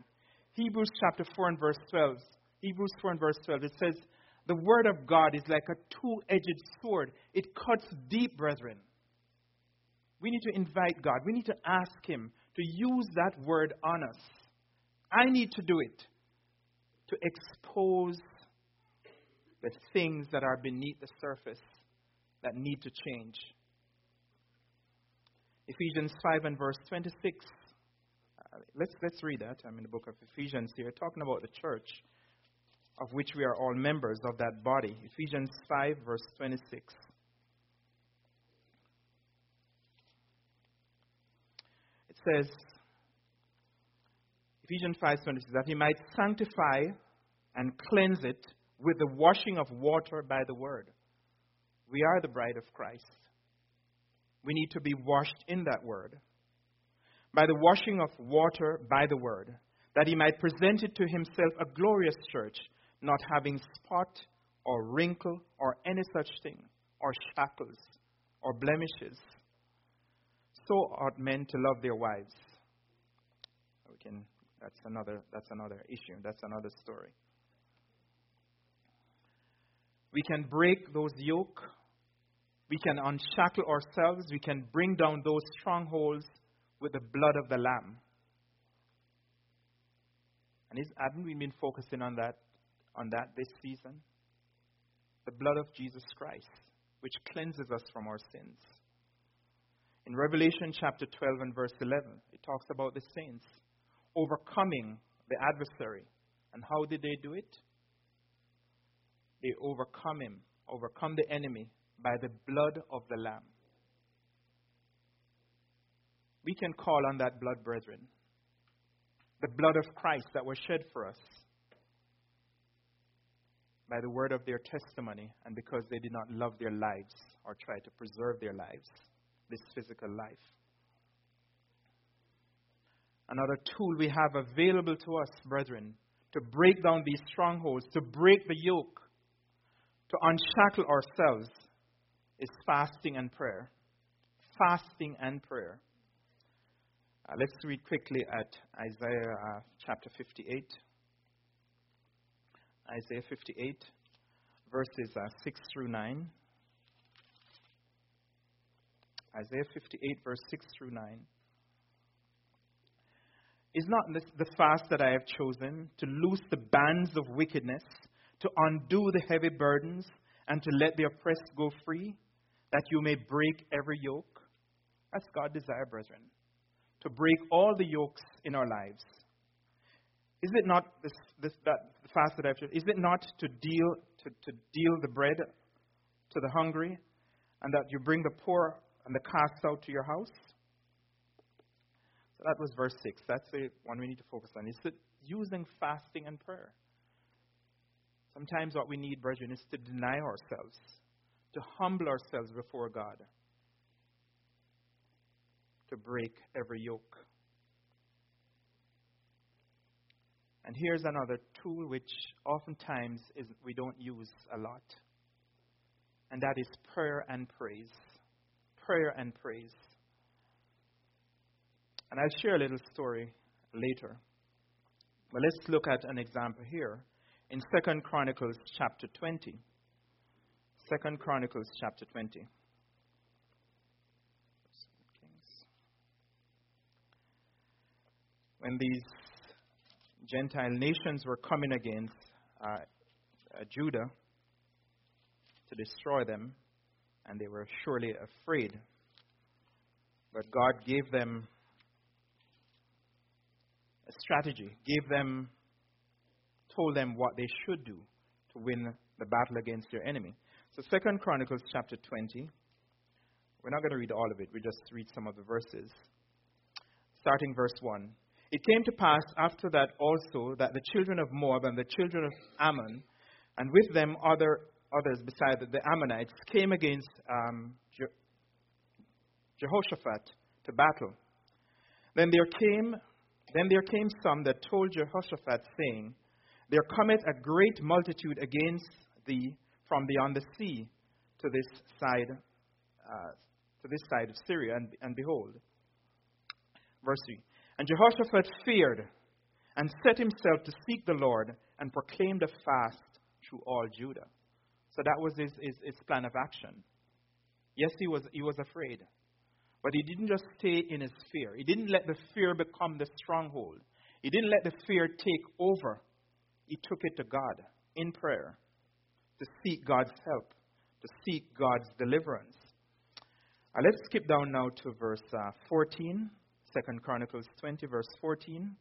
Hebrews chapter 4 and verse 12 Hebrews 4 and verse 12, it says, The word of God is like a two edged sword. It cuts deep, brethren. We need to invite God. We need to ask Him to use that word on us. I need to do it to expose the things that are beneath the surface that need to change. Ephesians 5 and verse 26. Let's, let's read that. I'm in the book of Ephesians here, talking about the church of which we are all members of that body. Ephesians 5, verse 26. It says, Ephesians 5, 26, that he might sanctify and cleanse it with the washing of water by the word. We are the bride of Christ. We need to be washed in that word. By the washing of water by the word, that he might present it to himself a glorious church not having spot or wrinkle or any such thing, or shackles or blemishes. So ought men to love their wives We can, that's, another, that's another issue. That's another story. We can break those yoke. We can unshackle ourselves. We can bring down those strongholds with the blood of the Lamb. And is, haven't we been focusing on that, on that this season? The blood of Jesus Christ, which cleanses us from our sins. In Revelation chapter 12 and verse 11, it talks about the saints overcoming the adversary. And how did they do it? They overcome him, overcome the enemy by the blood of the Lamb. We can call on that blood, brethren. The blood of Christ that was shed for us by the word of their testimony and because they did not love their lives or try to preserve their lives, this physical life. Another tool we have available to us, brethren, to break down these strongholds, to break the yoke, to unshackle ourselves, is fasting and prayer. Fasting and prayer. Uh, let's read quickly at Isaiah uh, chapter 58. Isaiah 58, verses uh, 6 through 9. Isaiah 58, verse 6 through 9. Is not this the fast that I have chosen to loose the bands of wickedness, to undo the heavy burdens, and to let the oppressed go free, that you may break every yoke? That's God's desire, brethren to break all the yokes in our lives. Is it not this, this that fast that I've is it not to deal to, to deal the bread to the hungry, and that you bring the poor and the cast out to your house? So that was verse six. That's the one we need to focus on. Is it using fasting and prayer? Sometimes what we need, brethren, is to deny ourselves, to humble ourselves before God to break every yoke. And here's another tool which oftentimes is, we don't use a lot, and that is prayer and praise. Prayer and praise. And I'll share a little story later. But let's look at an example here in Second Chronicles chapter 20. Second Chronicles chapter 20. When these Gentile nations were coming against uh, uh, Judah to destroy them, and they were surely afraid. But God gave them a strategy, gave them, told them what they should do to win the battle against their enemy. So, Second Chronicles chapter 20. We're not going to read all of it, we just read some of the verses. Starting verse 1. It came to pass after that also that the children of Moab and the children of Ammon, and with them other others beside the Ammonites, came against um, Je- Jehoshaphat to battle. Then there came then there came some that told Jehoshaphat, saying, There cometh a great multitude against thee from beyond the sea to this side, uh, to this side of Syria, and, and behold, verse 3. And Jehoshaphat feared and set himself to seek the Lord and proclaimed a fast through all Judah. So that was his, his, his, plan of action. Yes, he was, he was afraid. But he didn't just stay in his fear. He didn't let the fear become the stronghold. He didn't let the fear take over. He took it to God in prayer to seek God's help, to seek God's deliverance. Uh, let's skip down now to verse uh, 14. Second Chronicles 20, verse 14.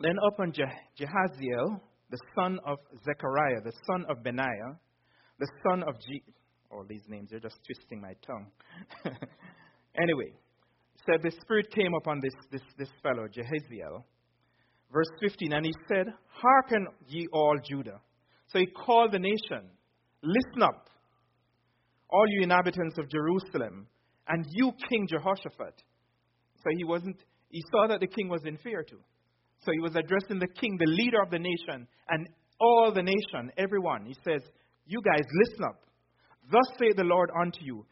Then upon Je- Jehaziel, the son of Zechariah, the son of Benaiah, the son of G. All these names, they're just twisting my tongue. anyway, said the Spirit came upon this, this, this fellow, Jehaziel. Verse 15, and he said, Hearken ye all Judah. So he called the nation, Listen up, all you inhabitants of Jerusalem and you, King Jehoshaphat. So he wasn't, he saw that the king was in fear too. So he was addressing the king, the leader of the nation, and all the nation, everyone. He says, You guys, listen up. Thus saith the Lord unto you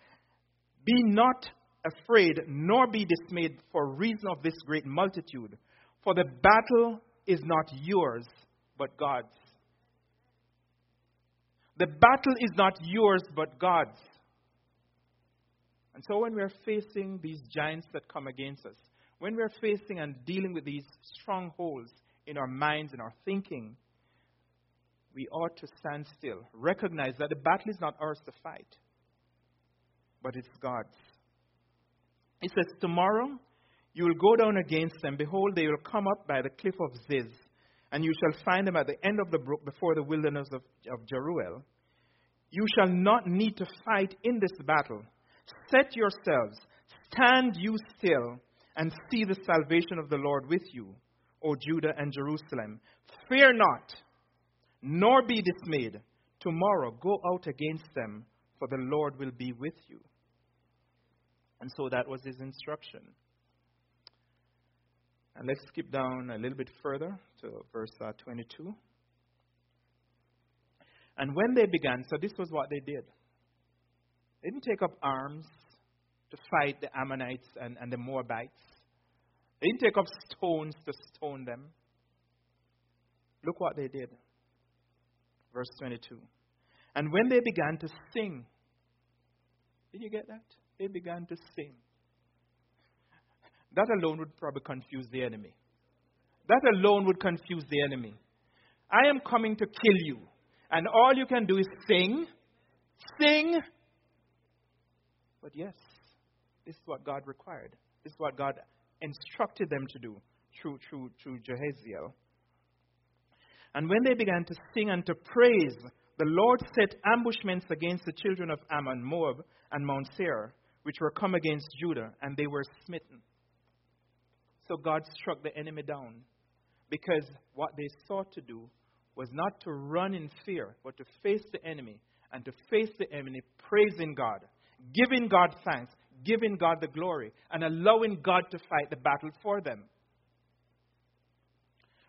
Be not afraid, nor be dismayed for reason of this great multitude, for the battle is not yours, but God's. The battle is not yours, but God's. And so when we are facing these giants that come against us, when we are facing and dealing with these strongholds in our minds and our thinking, we ought to stand still. Recognize that the battle is not ours to fight, but it's God's. He says, Tomorrow you will go down against them. Behold, they will come up by the cliff of Ziz, and you shall find them at the end of the brook before the wilderness of, of Jeruel. You shall not need to fight in this battle. Set yourselves, stand you still, and see the salvation of the Lord with you, O Judah and Jerusalem. Fear not, nor be dismayed. Tomorrow go out against them, for the Lord will be with you. And so that was his instruction. And let's skip down a little bit further to verse uh, 22. And when they began, so this was what they did. They didn't take up arms to fight the Ammonites and, and the Moabites. They didn't take up stones to stone them. Look what they did. Verse 22. And when they began to sing, did you get that? They began to sing. That alone would probably confuse the enemy. That alone would confuse the enemy. I am coming to kill you. And all you can do is sing, sing. But yes, this is what God required. This is what God instructed them to do through, through, through Jehaziel. And when they began to sing and to praise, the Lord set ambushments against the children of Ammon, Moab, and Mount Seir, which were come against Judah, and they were smitten. So God struck the enemy down because what they sought to do was not to run in fear, but to face the enemy and to face the enemy praising God, giving God thanks, giving God the glory, and allowing God to fight the battle for them.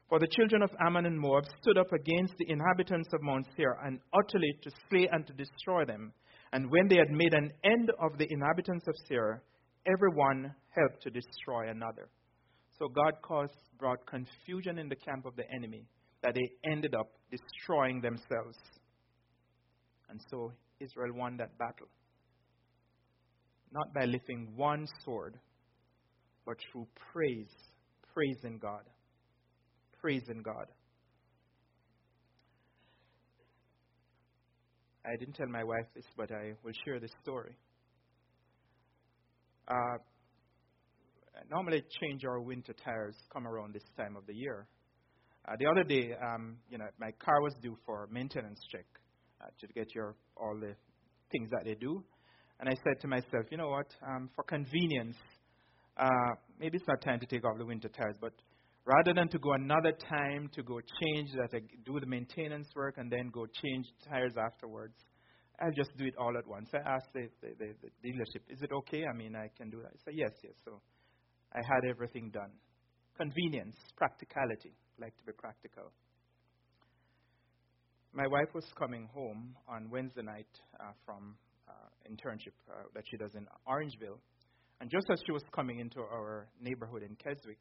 For the children of Ammon and Moab stood up against the inhabitants of Mount Seir and utterly to slay and to destroy them. And when they had made an end of the inhabitants of Seir, everyone helped to destroy another. So God caused, brought confusion in the camp of the enemy that they ended up destroying themselves. And so Israel won that battle not by lifting one sword, but through praise, praising God. Praising God. I didn't tell my wife this, but I will share this story. Uh, normally, change our winter tires come around this time of the year. Uh, the other day, um, you know, my car was due for maintenance check uh, to get your all the things that they do. And I said to myself, you know what, um, for convenience, uh, maybe it's not time to take off the winter tires, but rather than to go another time to go change that, do the maintenance work and then go change tires afterwards, I'll just do it all at once. I asked the, the, the, the dealership, is it okay? I mean, I can do that. I said, yes, yes. So I had everything done. Convenience, practicality. I like to be practical. My wife was coming home on Wednesday night uh, from internship uh, that she does in Orangeville. And just as she was coming into our neighborhood in Keswick,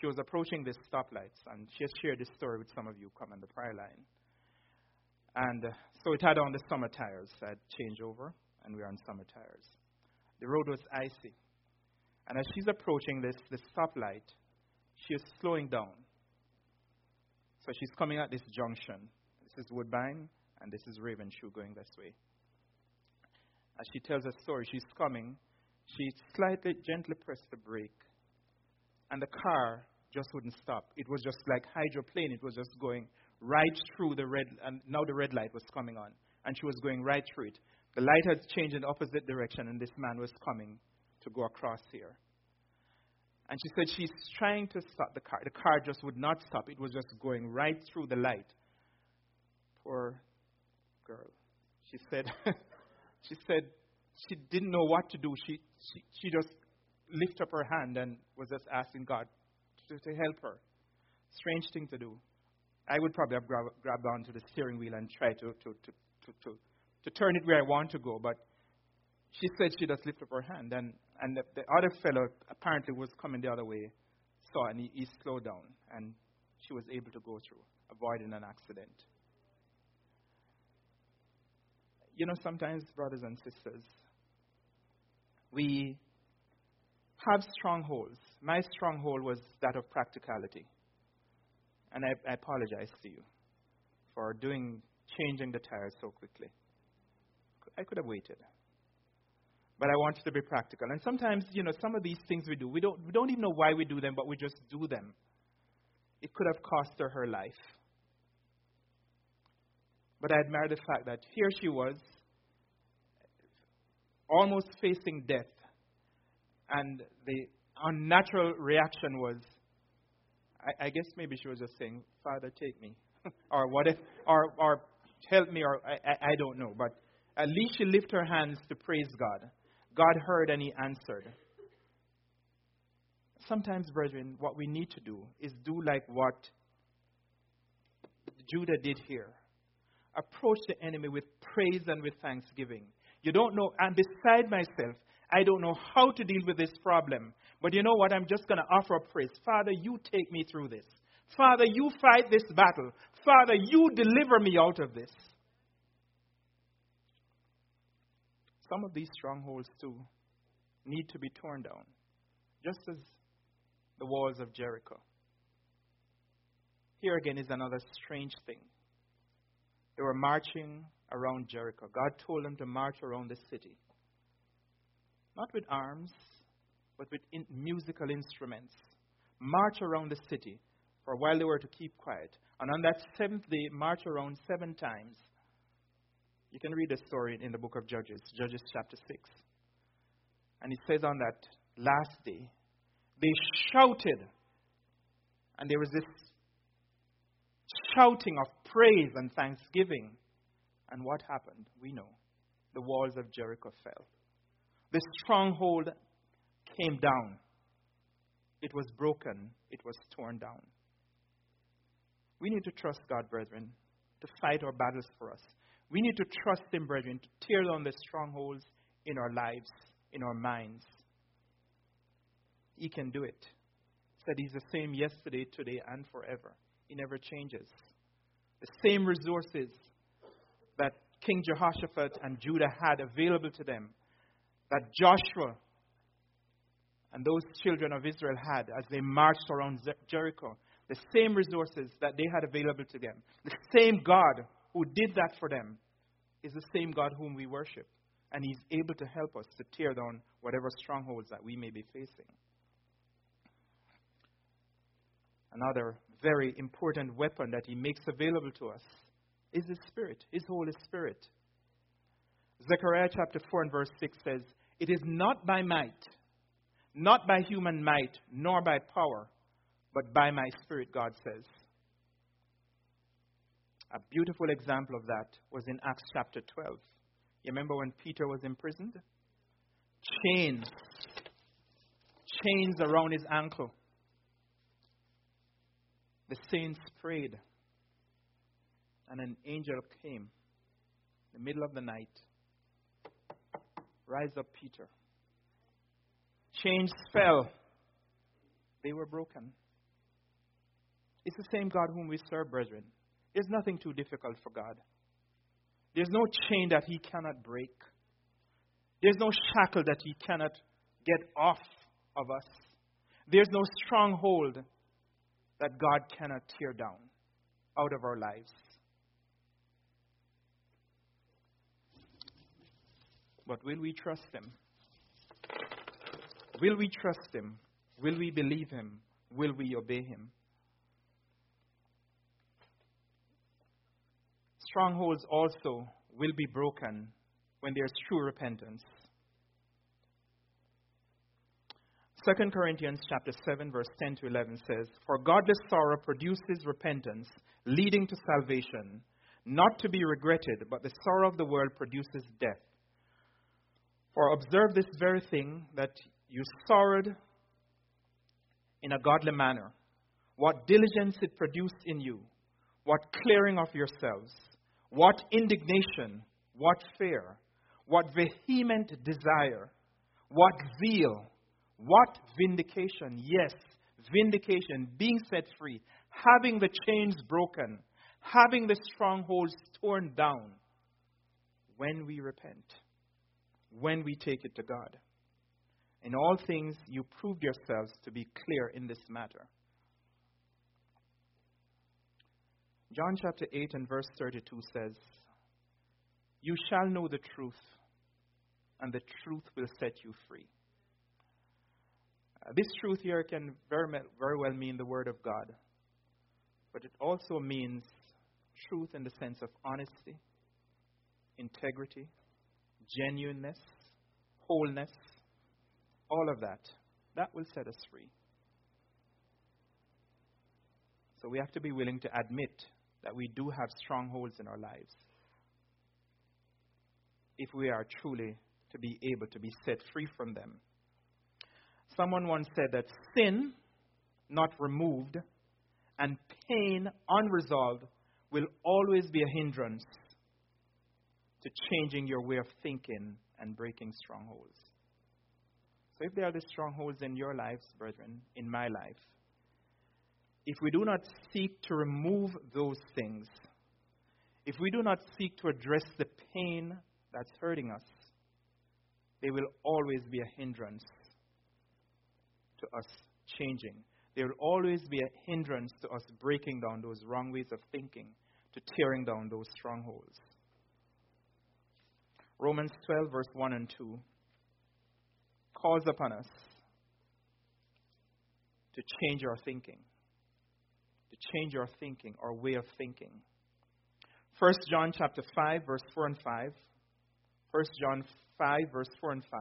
she was approaching the stoplights, and she has shared this story with some of you come on the prior line. And uh, so it had on the summer tires. I had changeover, and we were on summer tires. The road was icy. And as she's approaching this, this stoplight, she is slowing down. So she's coming at this junction. This is Woodbine, and this is Ravenshoe going this way as she tells her story, she's coming. She slightly, gently pressed the brake, and the car just wouldn't stop. It was just like hydroplane. It was just going right through the red, and now the red light was coming on, and she was going right through it. The light had changed in the opposite direction, and this man was coming to go across here. And she said she's trying to stop the car. The car just would not stop. It was just going right through the light. Poor girl. She said she said she didn't know what to do. She, she, she just lifted up her hand and was just asking God to, to help her. Strange thing to do. I would probably have grab, grabbed onto the steering wheel and tried to, to, to, to, to, to turn it where I want to go, but she said she just lifted up her hand. And And the, the other fellow apparently was coming the other way, saw and he, he slowed down, and she was able to go through, avoiding an accident. You know, sometimes, brothers and sisters, we have strongholds. My stronghold was that of practicality. And I, I apologize to you for doing changing the tires so quickly. I could have waited. But I wanted to be practical. And sometimes, you know, some of these things we do, we don't, we don't even know why we do them, but we just do them. It could have cost her her life. But I admire the fact that here she was, almost facing death. And the unnatural reaction was, I, I guess maybe she was just saying, Father, take me. or what if, or, or help me, or I, I, I don't know. But at least she lifted her hands to praise God. God heard and He answered. Sometimes, brethren, what we need to do is do like what Judah did here approach the enemy with praise and with thanksgiving. You don't know, and beside myself, I don't know how to deal with this problem. But you know what? I'm just going to offer a praise. Father, you take me through this. Father, you fight this battle. Father, you deliver me out of this. some of these strongholds too need to be torn down, just as the walls of Jericho. Here again is another strange thing. They were marching around Jericho. God told them to march around the city. Not with arms, but with in musical instruments. March around the city for a while they were to keep quiet. And on that seventh day, march around seven times you can read the story in the book of Judges, Judges chapter 6. And it says on that last day, they shouted, and there was this shouting of praise and thanksgiving. And what happened? We know. The walls of Jericho fell. The stronghold came down. It was broken. It was torn down. We need to trust God, brethren, to fight our battles for us. We need to trust Him, brethren, to tear down the strongholds in our lives, in our minds. He can do it. Said He's the same yesterday, today, and forever. He never changes. The same resources that King Jehoshaphat and Judah had available to them, that Joshua and those children of Israel had as they marched around Jericho, the same resources that they had available to them, the same God who did that for them is the same God whom we worship. And He's able to help us to tear down whatever strongholds that we may be facing. Another very important weapon that He makes available to us is His Spirit, His Holy Spirit. Zechariah chapter 4 and verse 6 says, It is not by might, not by human might, nor by power, but by my Spirit, God says. A beautiful example of that was in Acts chapter 12. You remember when Peter was imprisoned? Chains. Chains around his ankle. The saints prayed. And an angel came in the middle of the night. Rise up, Peter. Chains fell. They were broken. It's the same God whom we serve, brethren. There's nothing too difficult for God. There's no chain that He cannot break. There's no shackle that He cannot get off of us. There's no stronghold that God cannot tear down out of our lives. But will we trust Him? Will we trust Him? Will we believe Him? Will we obey Him? strongholds also will be broken when there's true repentance. 2 Corinthians chapter 7 verse 10 to 11 says, "For godless sorrow produces repentance, leading to salvation, not to be regretted, but the sorrow of the world produces death. For observe this very thing that you sorrowed in a godly manner, what diligence it produced in you, what clearing of yourselves." What indignation, what fear, what vehement desire, What zeal? What vindication? Yes, vindication, being set free, having the chains broken, having the strongholds torn down when we repent, when we take it to God. In all things, you proved yourselves to be clear in this matter. John chapter 8 and verse 32 says, You shall know the truth, and the truth will set you free. Uh, this truth here can very, very well mean the Word of God, but it also means truth in the sense of honesty, integrity, genuineness, wholeness, all of that. That will set us free. So we have to be willing to admit that we do have strongholds in our lives if we are truly to be able to be set free from them. Someone once said that sin, not removed, and pain unresolved will always be a hindrance to changing your way of thinking and breaking strongholds. So, if there are the strongholds in your lives, brethren, in my life, if we do not seek to remove those things, if we do not seek to address the pain that's hurting us, they will always be a hindrance to us changing. There will always be a hindrance to us breaking down those wrong ways of thinking, to tearing down those strongholds. Romans 12, verse 1 and 2 calls upon us to change our thinking. To change our thinking, our way of thinking. 1 John chapter 5, verse 4 and 5. 1 John 5, verse 4 and 5.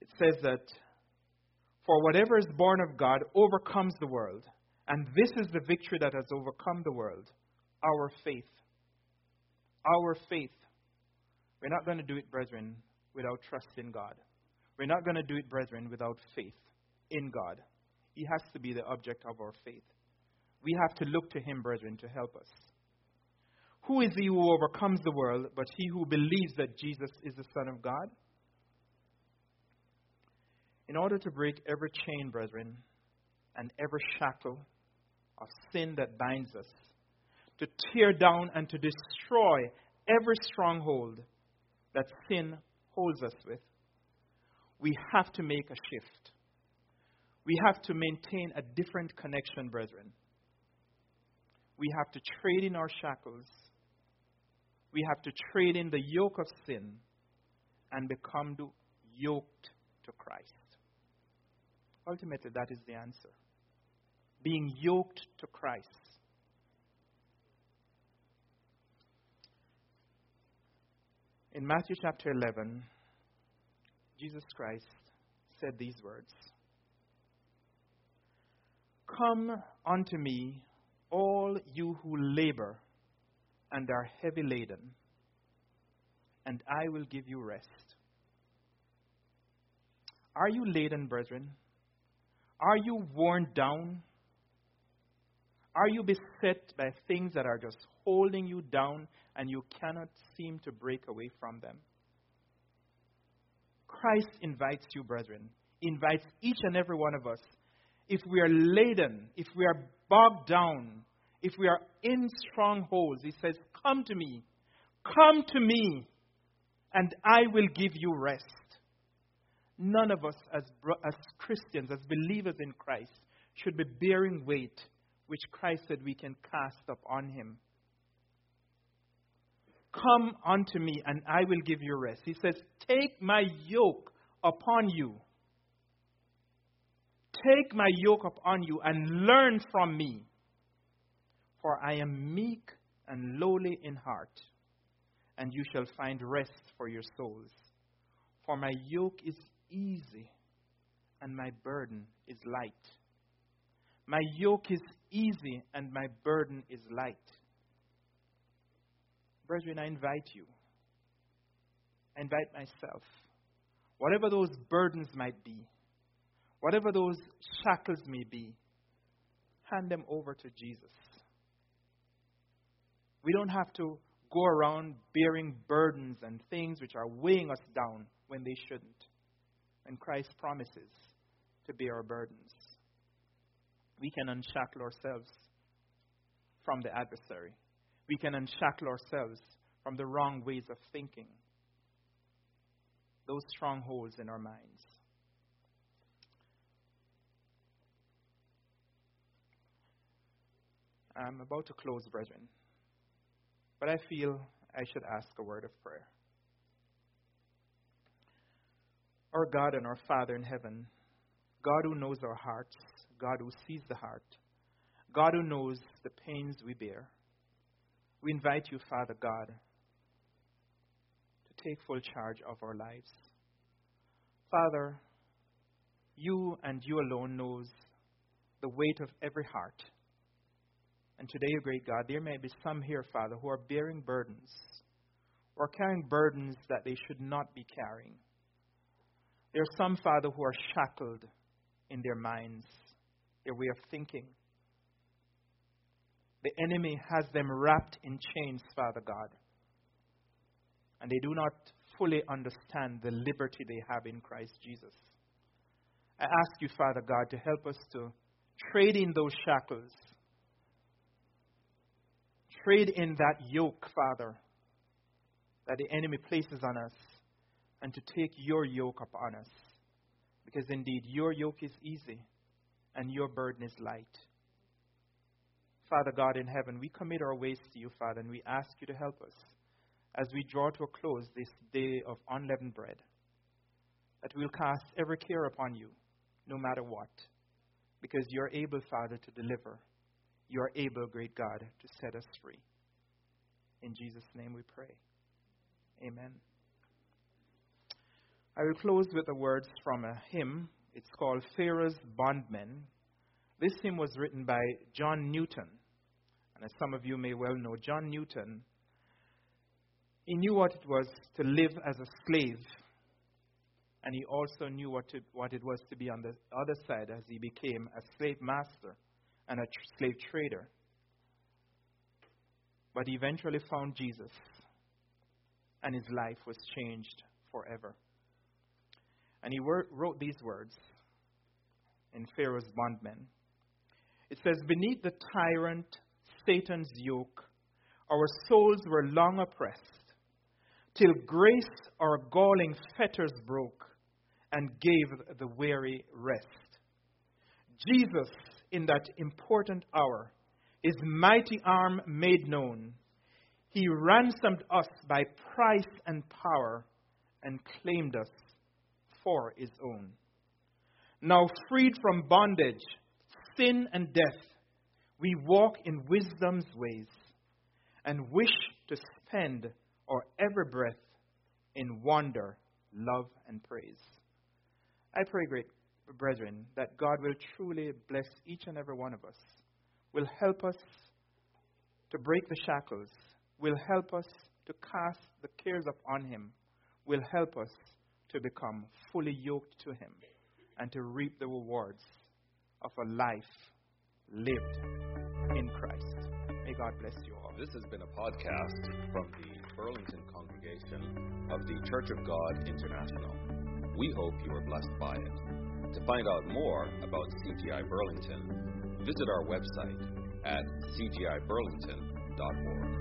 It says that for whatever is born of God overcomes the world. And this is the victory that has overcome the world our faith. Our faith. We're not going to do it, brethren, without trust in God. We're not going to do it, brethren, without faith in God. He has to be the object of our faith. We have to look to Him, brethren, to help us. Who is he who overcomes the world but he who believes that Jesus is the Son of God? In order to break every chain, brethren, and every shackle of sin that binds us, to tear down and to destroy every stronghold that sin holds us with, we have to make a shift. We have to maintain a different connection, brethren. We have to trade in our shackles. We have to trade in the yoke of sin and become yoked to Christ. Ultimately, that is the answer. Being yoked to Christ. In Matthew chapter 11, Jesus Christ said these words Come unto me, all you who labor and are heavy laden, and I will give you rest. Are you laden, brethren? Are you worn down? Are you beset by things that are just holding you down and you cannot seem to break away from them? Christ invites you, brethren, invites each and every one of us. If we are laden, if we are bogged down, if we are in strongholds, He says, Come to me, come to me, and I will give you rest none of us as, as Christians, as believers in Christ, should be bearing weight which Christ said we can cast upon him. Come unto me, and I will give you rest. He says, Take my yoke upon you. Take my yoke upon you and learn from me. For I am meek and lowly in heart, and you shall find rest for your souls. For my yoke is easy and my burden is light. My yoke is easy and my burden is light. Brethren, I invite you. I invite myself. Whatever those burdens might be, whatever those shackles may be, hand them over to Jesus. We don't have to go around bearing burdens and things which are weighing us down when they shouldn't. And Christ promises to bear our burdens. We can unshackle ourselves from the adversary. We can unshackle ourselves from the wrong ways of thinking, those strongholds in our minds. I'm about to close, brethren, but I feel I should ask a word of prayer. Our God and our Father in heaven, God who knows our hearts, God who sees the heart, God who knows the pains we bear, we invite you, Father God, to take full charge of our lives. Father, you and you alone knows the weight of every heart. And today, O great God, there may be some here, Father, who are bearing burdens or carrying burdens that they should not be carrying. There are some, Father, who are shackled in their minds, their way of thinking. The enemy has them wrapped in chains, Father God. And they do not fully understand the liberty they have in Christ Jesus. I ask you, Father God, to help us to trade in those shackles trade in that yoke, Father, that the enemy places on us, and to take your yoke upon us. Because indeed, your yoke is easy, and your burden is light. Father God in heaven, we commit our ways to you, Father, and we ask you to help us as we draw to a close this day of unleavened bread, that we'll cast every care upon you, no matter what, because you're able, Father, to deliver you are able, great God, to set us free. In Jesus' name we pray. Amen. I will close with the words from a hymn. It's called Pharaoh's Bondmen. This hymn was written by John Newton. And as some of you may well know, John Newton, he knew what it was to live as a slave. And he also knew what, to, what it was to be on the other side as he became a slave master and a tr- slave trader. But he eventually found Jesus, and his life was changed forever. And he wrote these words in Pharaoh's bondmen. It says, Beneath the tyrant Satan's yoke, our souls were long oppressed, till grace our galling fetters broke and gave the weary rest. Jesus in that important hour, his mighty arm made known. He ransomed us by price and power and claimed us for his own. Now, freed from bondage, sin, and death, we walk in wisdom's ways and wish to spend our every breath in wonder, love, and praise. I pray, great brethren, that God will truly bless each and every one of us, will help us to break the shackles, will help us to cast the cares upon Him, will help us to become fully yoked to Him and to reap the rewards of a life lived in Christ. May God bless you all. This has been a podcast from the Burlington congregation of the Church of God International. We hope you are blessed by it. To find out more about CGI Burlington, visit our website at cgiburlington.org.